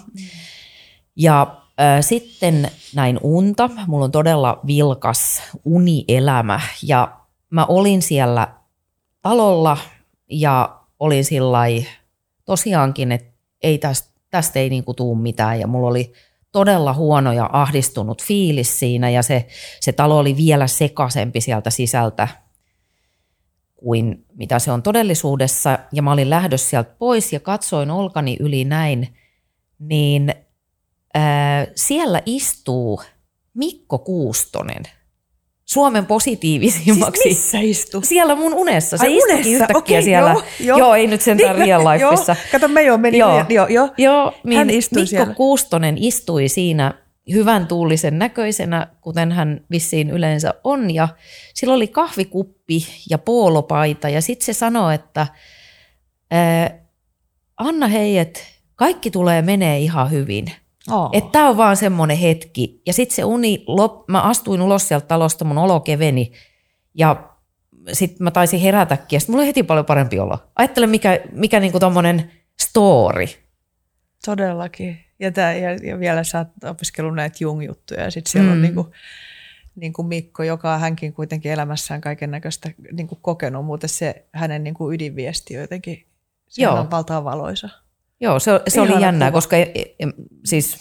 Ja ö, sitten näin unta, mulla on todella vilkas unielämä ja mä olin siellä talolla ja olin sillä tosiaankin, että ei tästä, tästä ei niinku tuu mitään ja mulla oli todella huono ja ahdistunut fiilis siinä ja se, se talo oli vielä sekaisempi sieltä sisältä kuin mitä se on todellisuudessa. Ja mä olin lähdössä sieltä pois ja katsoin olkani yli näin, niin ää, siellä istuu Mikko Kuustonen, Suomen positiivisimmaksi. Siis missä istuu? Siellä mun unessa. Se Ai unessa, yhtäkkiä okei, siellä. joo, joo, joo. ei nyt sentään Niin, real lifeissa. Joo, kato, me jo meni. Joo. Joo, joo. Joo, niin Hän istui Mikko siellä. Kuustonen istui siinä hyvän tuulisen näköisenä, kuten hän vissiin yleensä on. Ja sillä oli kahvikuppi ja poolopaita ja sitten se sanoi, että ää, Anna hei, että kaikki tulee menee ihan hyvin. Oh. Että tämä on vaan semmoinen hetki. Ja sitten se uni, lop, mä astuin ulos sieltä talosta, mun olo keveni. Ja sitten mä taisin herätäkin ja sitten mulla oli heti paljon parempi olo. Ajattele mikä, mikä niinku tommonen story. Todellakin. Ja, tää, ja, ja vielä sä oot opiskellut näitä Jung-juttuja ja sitten siellä mm. on niinku, niinku Mikko, joka on hänkin kuitenkin elämässään kaiken näköistä niinku kokenut, mutta se hänen niinku ydinviesti jotenkin, se on valtavan valoisa. Joo, se, se oli jännää, kuva. koska e, e, siis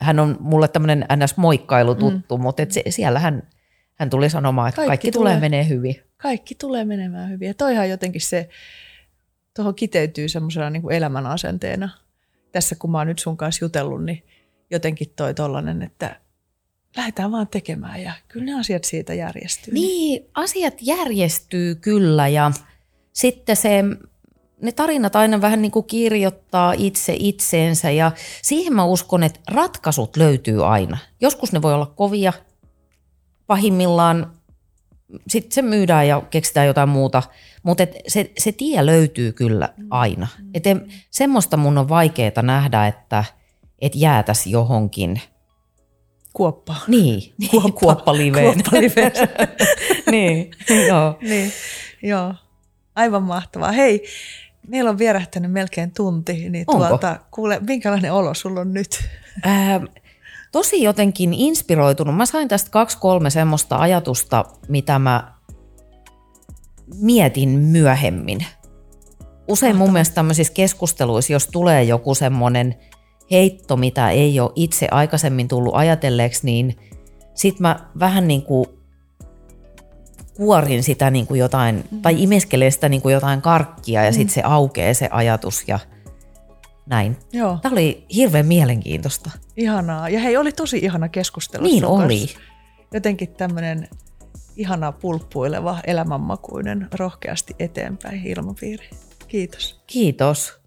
hän on mulle tämmöinen ns-moikkailu tuttu, mm. mutta et se, siellä hän, hän tuli sanomaan, että Kaikki kaikki, tulee tulee. menee hyvin. Kaikki tulee menemään hyvin. Ja toihan jotenkin se, tuohon kiteytyy semmoisena niinku elämän asenteena. Tässä kun mä oon nyt sun kanssa jutellut, niin jotenkin toi tollanen, että lähdetään vaan tekemään ja kyllä ne asiat siitä järjestyy. Niin, asiat järjestyy kyllä ja sitten se, ne tarinat aina vähän niin kuin kirjoittaa itse itseensä ja siihen mä uskon, että ratkaisut löytyy aina. Joskus ne voi olla kovia, pahimmillaan sitten se myydään ja keksitään jotain muuta, mutta et se, se tie löytyy kyllä aina. Et en, semmoista mun on vaikeaa nähdä, että et jäätäisi johonkin. Kuoppa. Niin, Kuoppa. kuoppaliveen. Kuoppaliveen. niin, joo. niin, joo. Aivan mahtavaa. Hei, meillä on vierähtänyt melkein tunti, niin Onko? tuolta, kuule, minkälainen olo sulla on nyt? Ää, tosi jotenkin inspiroitunut. Mä sain tästä kaksi-kolme semmoista ajatusta, mitä mä mietin myöhemmin. Usein mun mielestä tämmöisissä keskusteluissa, jos tulee joku semmoinen heitto, mitä ei ole itse aikaisemmin tullut ajatelleeksi, niin sit mä vähän niin kuin kuorin sitä niin kuin jotain, tai imeskelen sitä niin kuin jotain karkkia ja sitten se aukeaa se ajatus ja näin. Joo, Tämä oli hirveän mielenkiintoista. ihanaa. Ja hei, oli tosi ihana keskustelu Niin oli. kanssa. Jotenkin tämmöinen ihana pulppuileva, elämänmakuinen, rohkeasti eteenpäin ilmapiiri. Kiitos. Kiitos.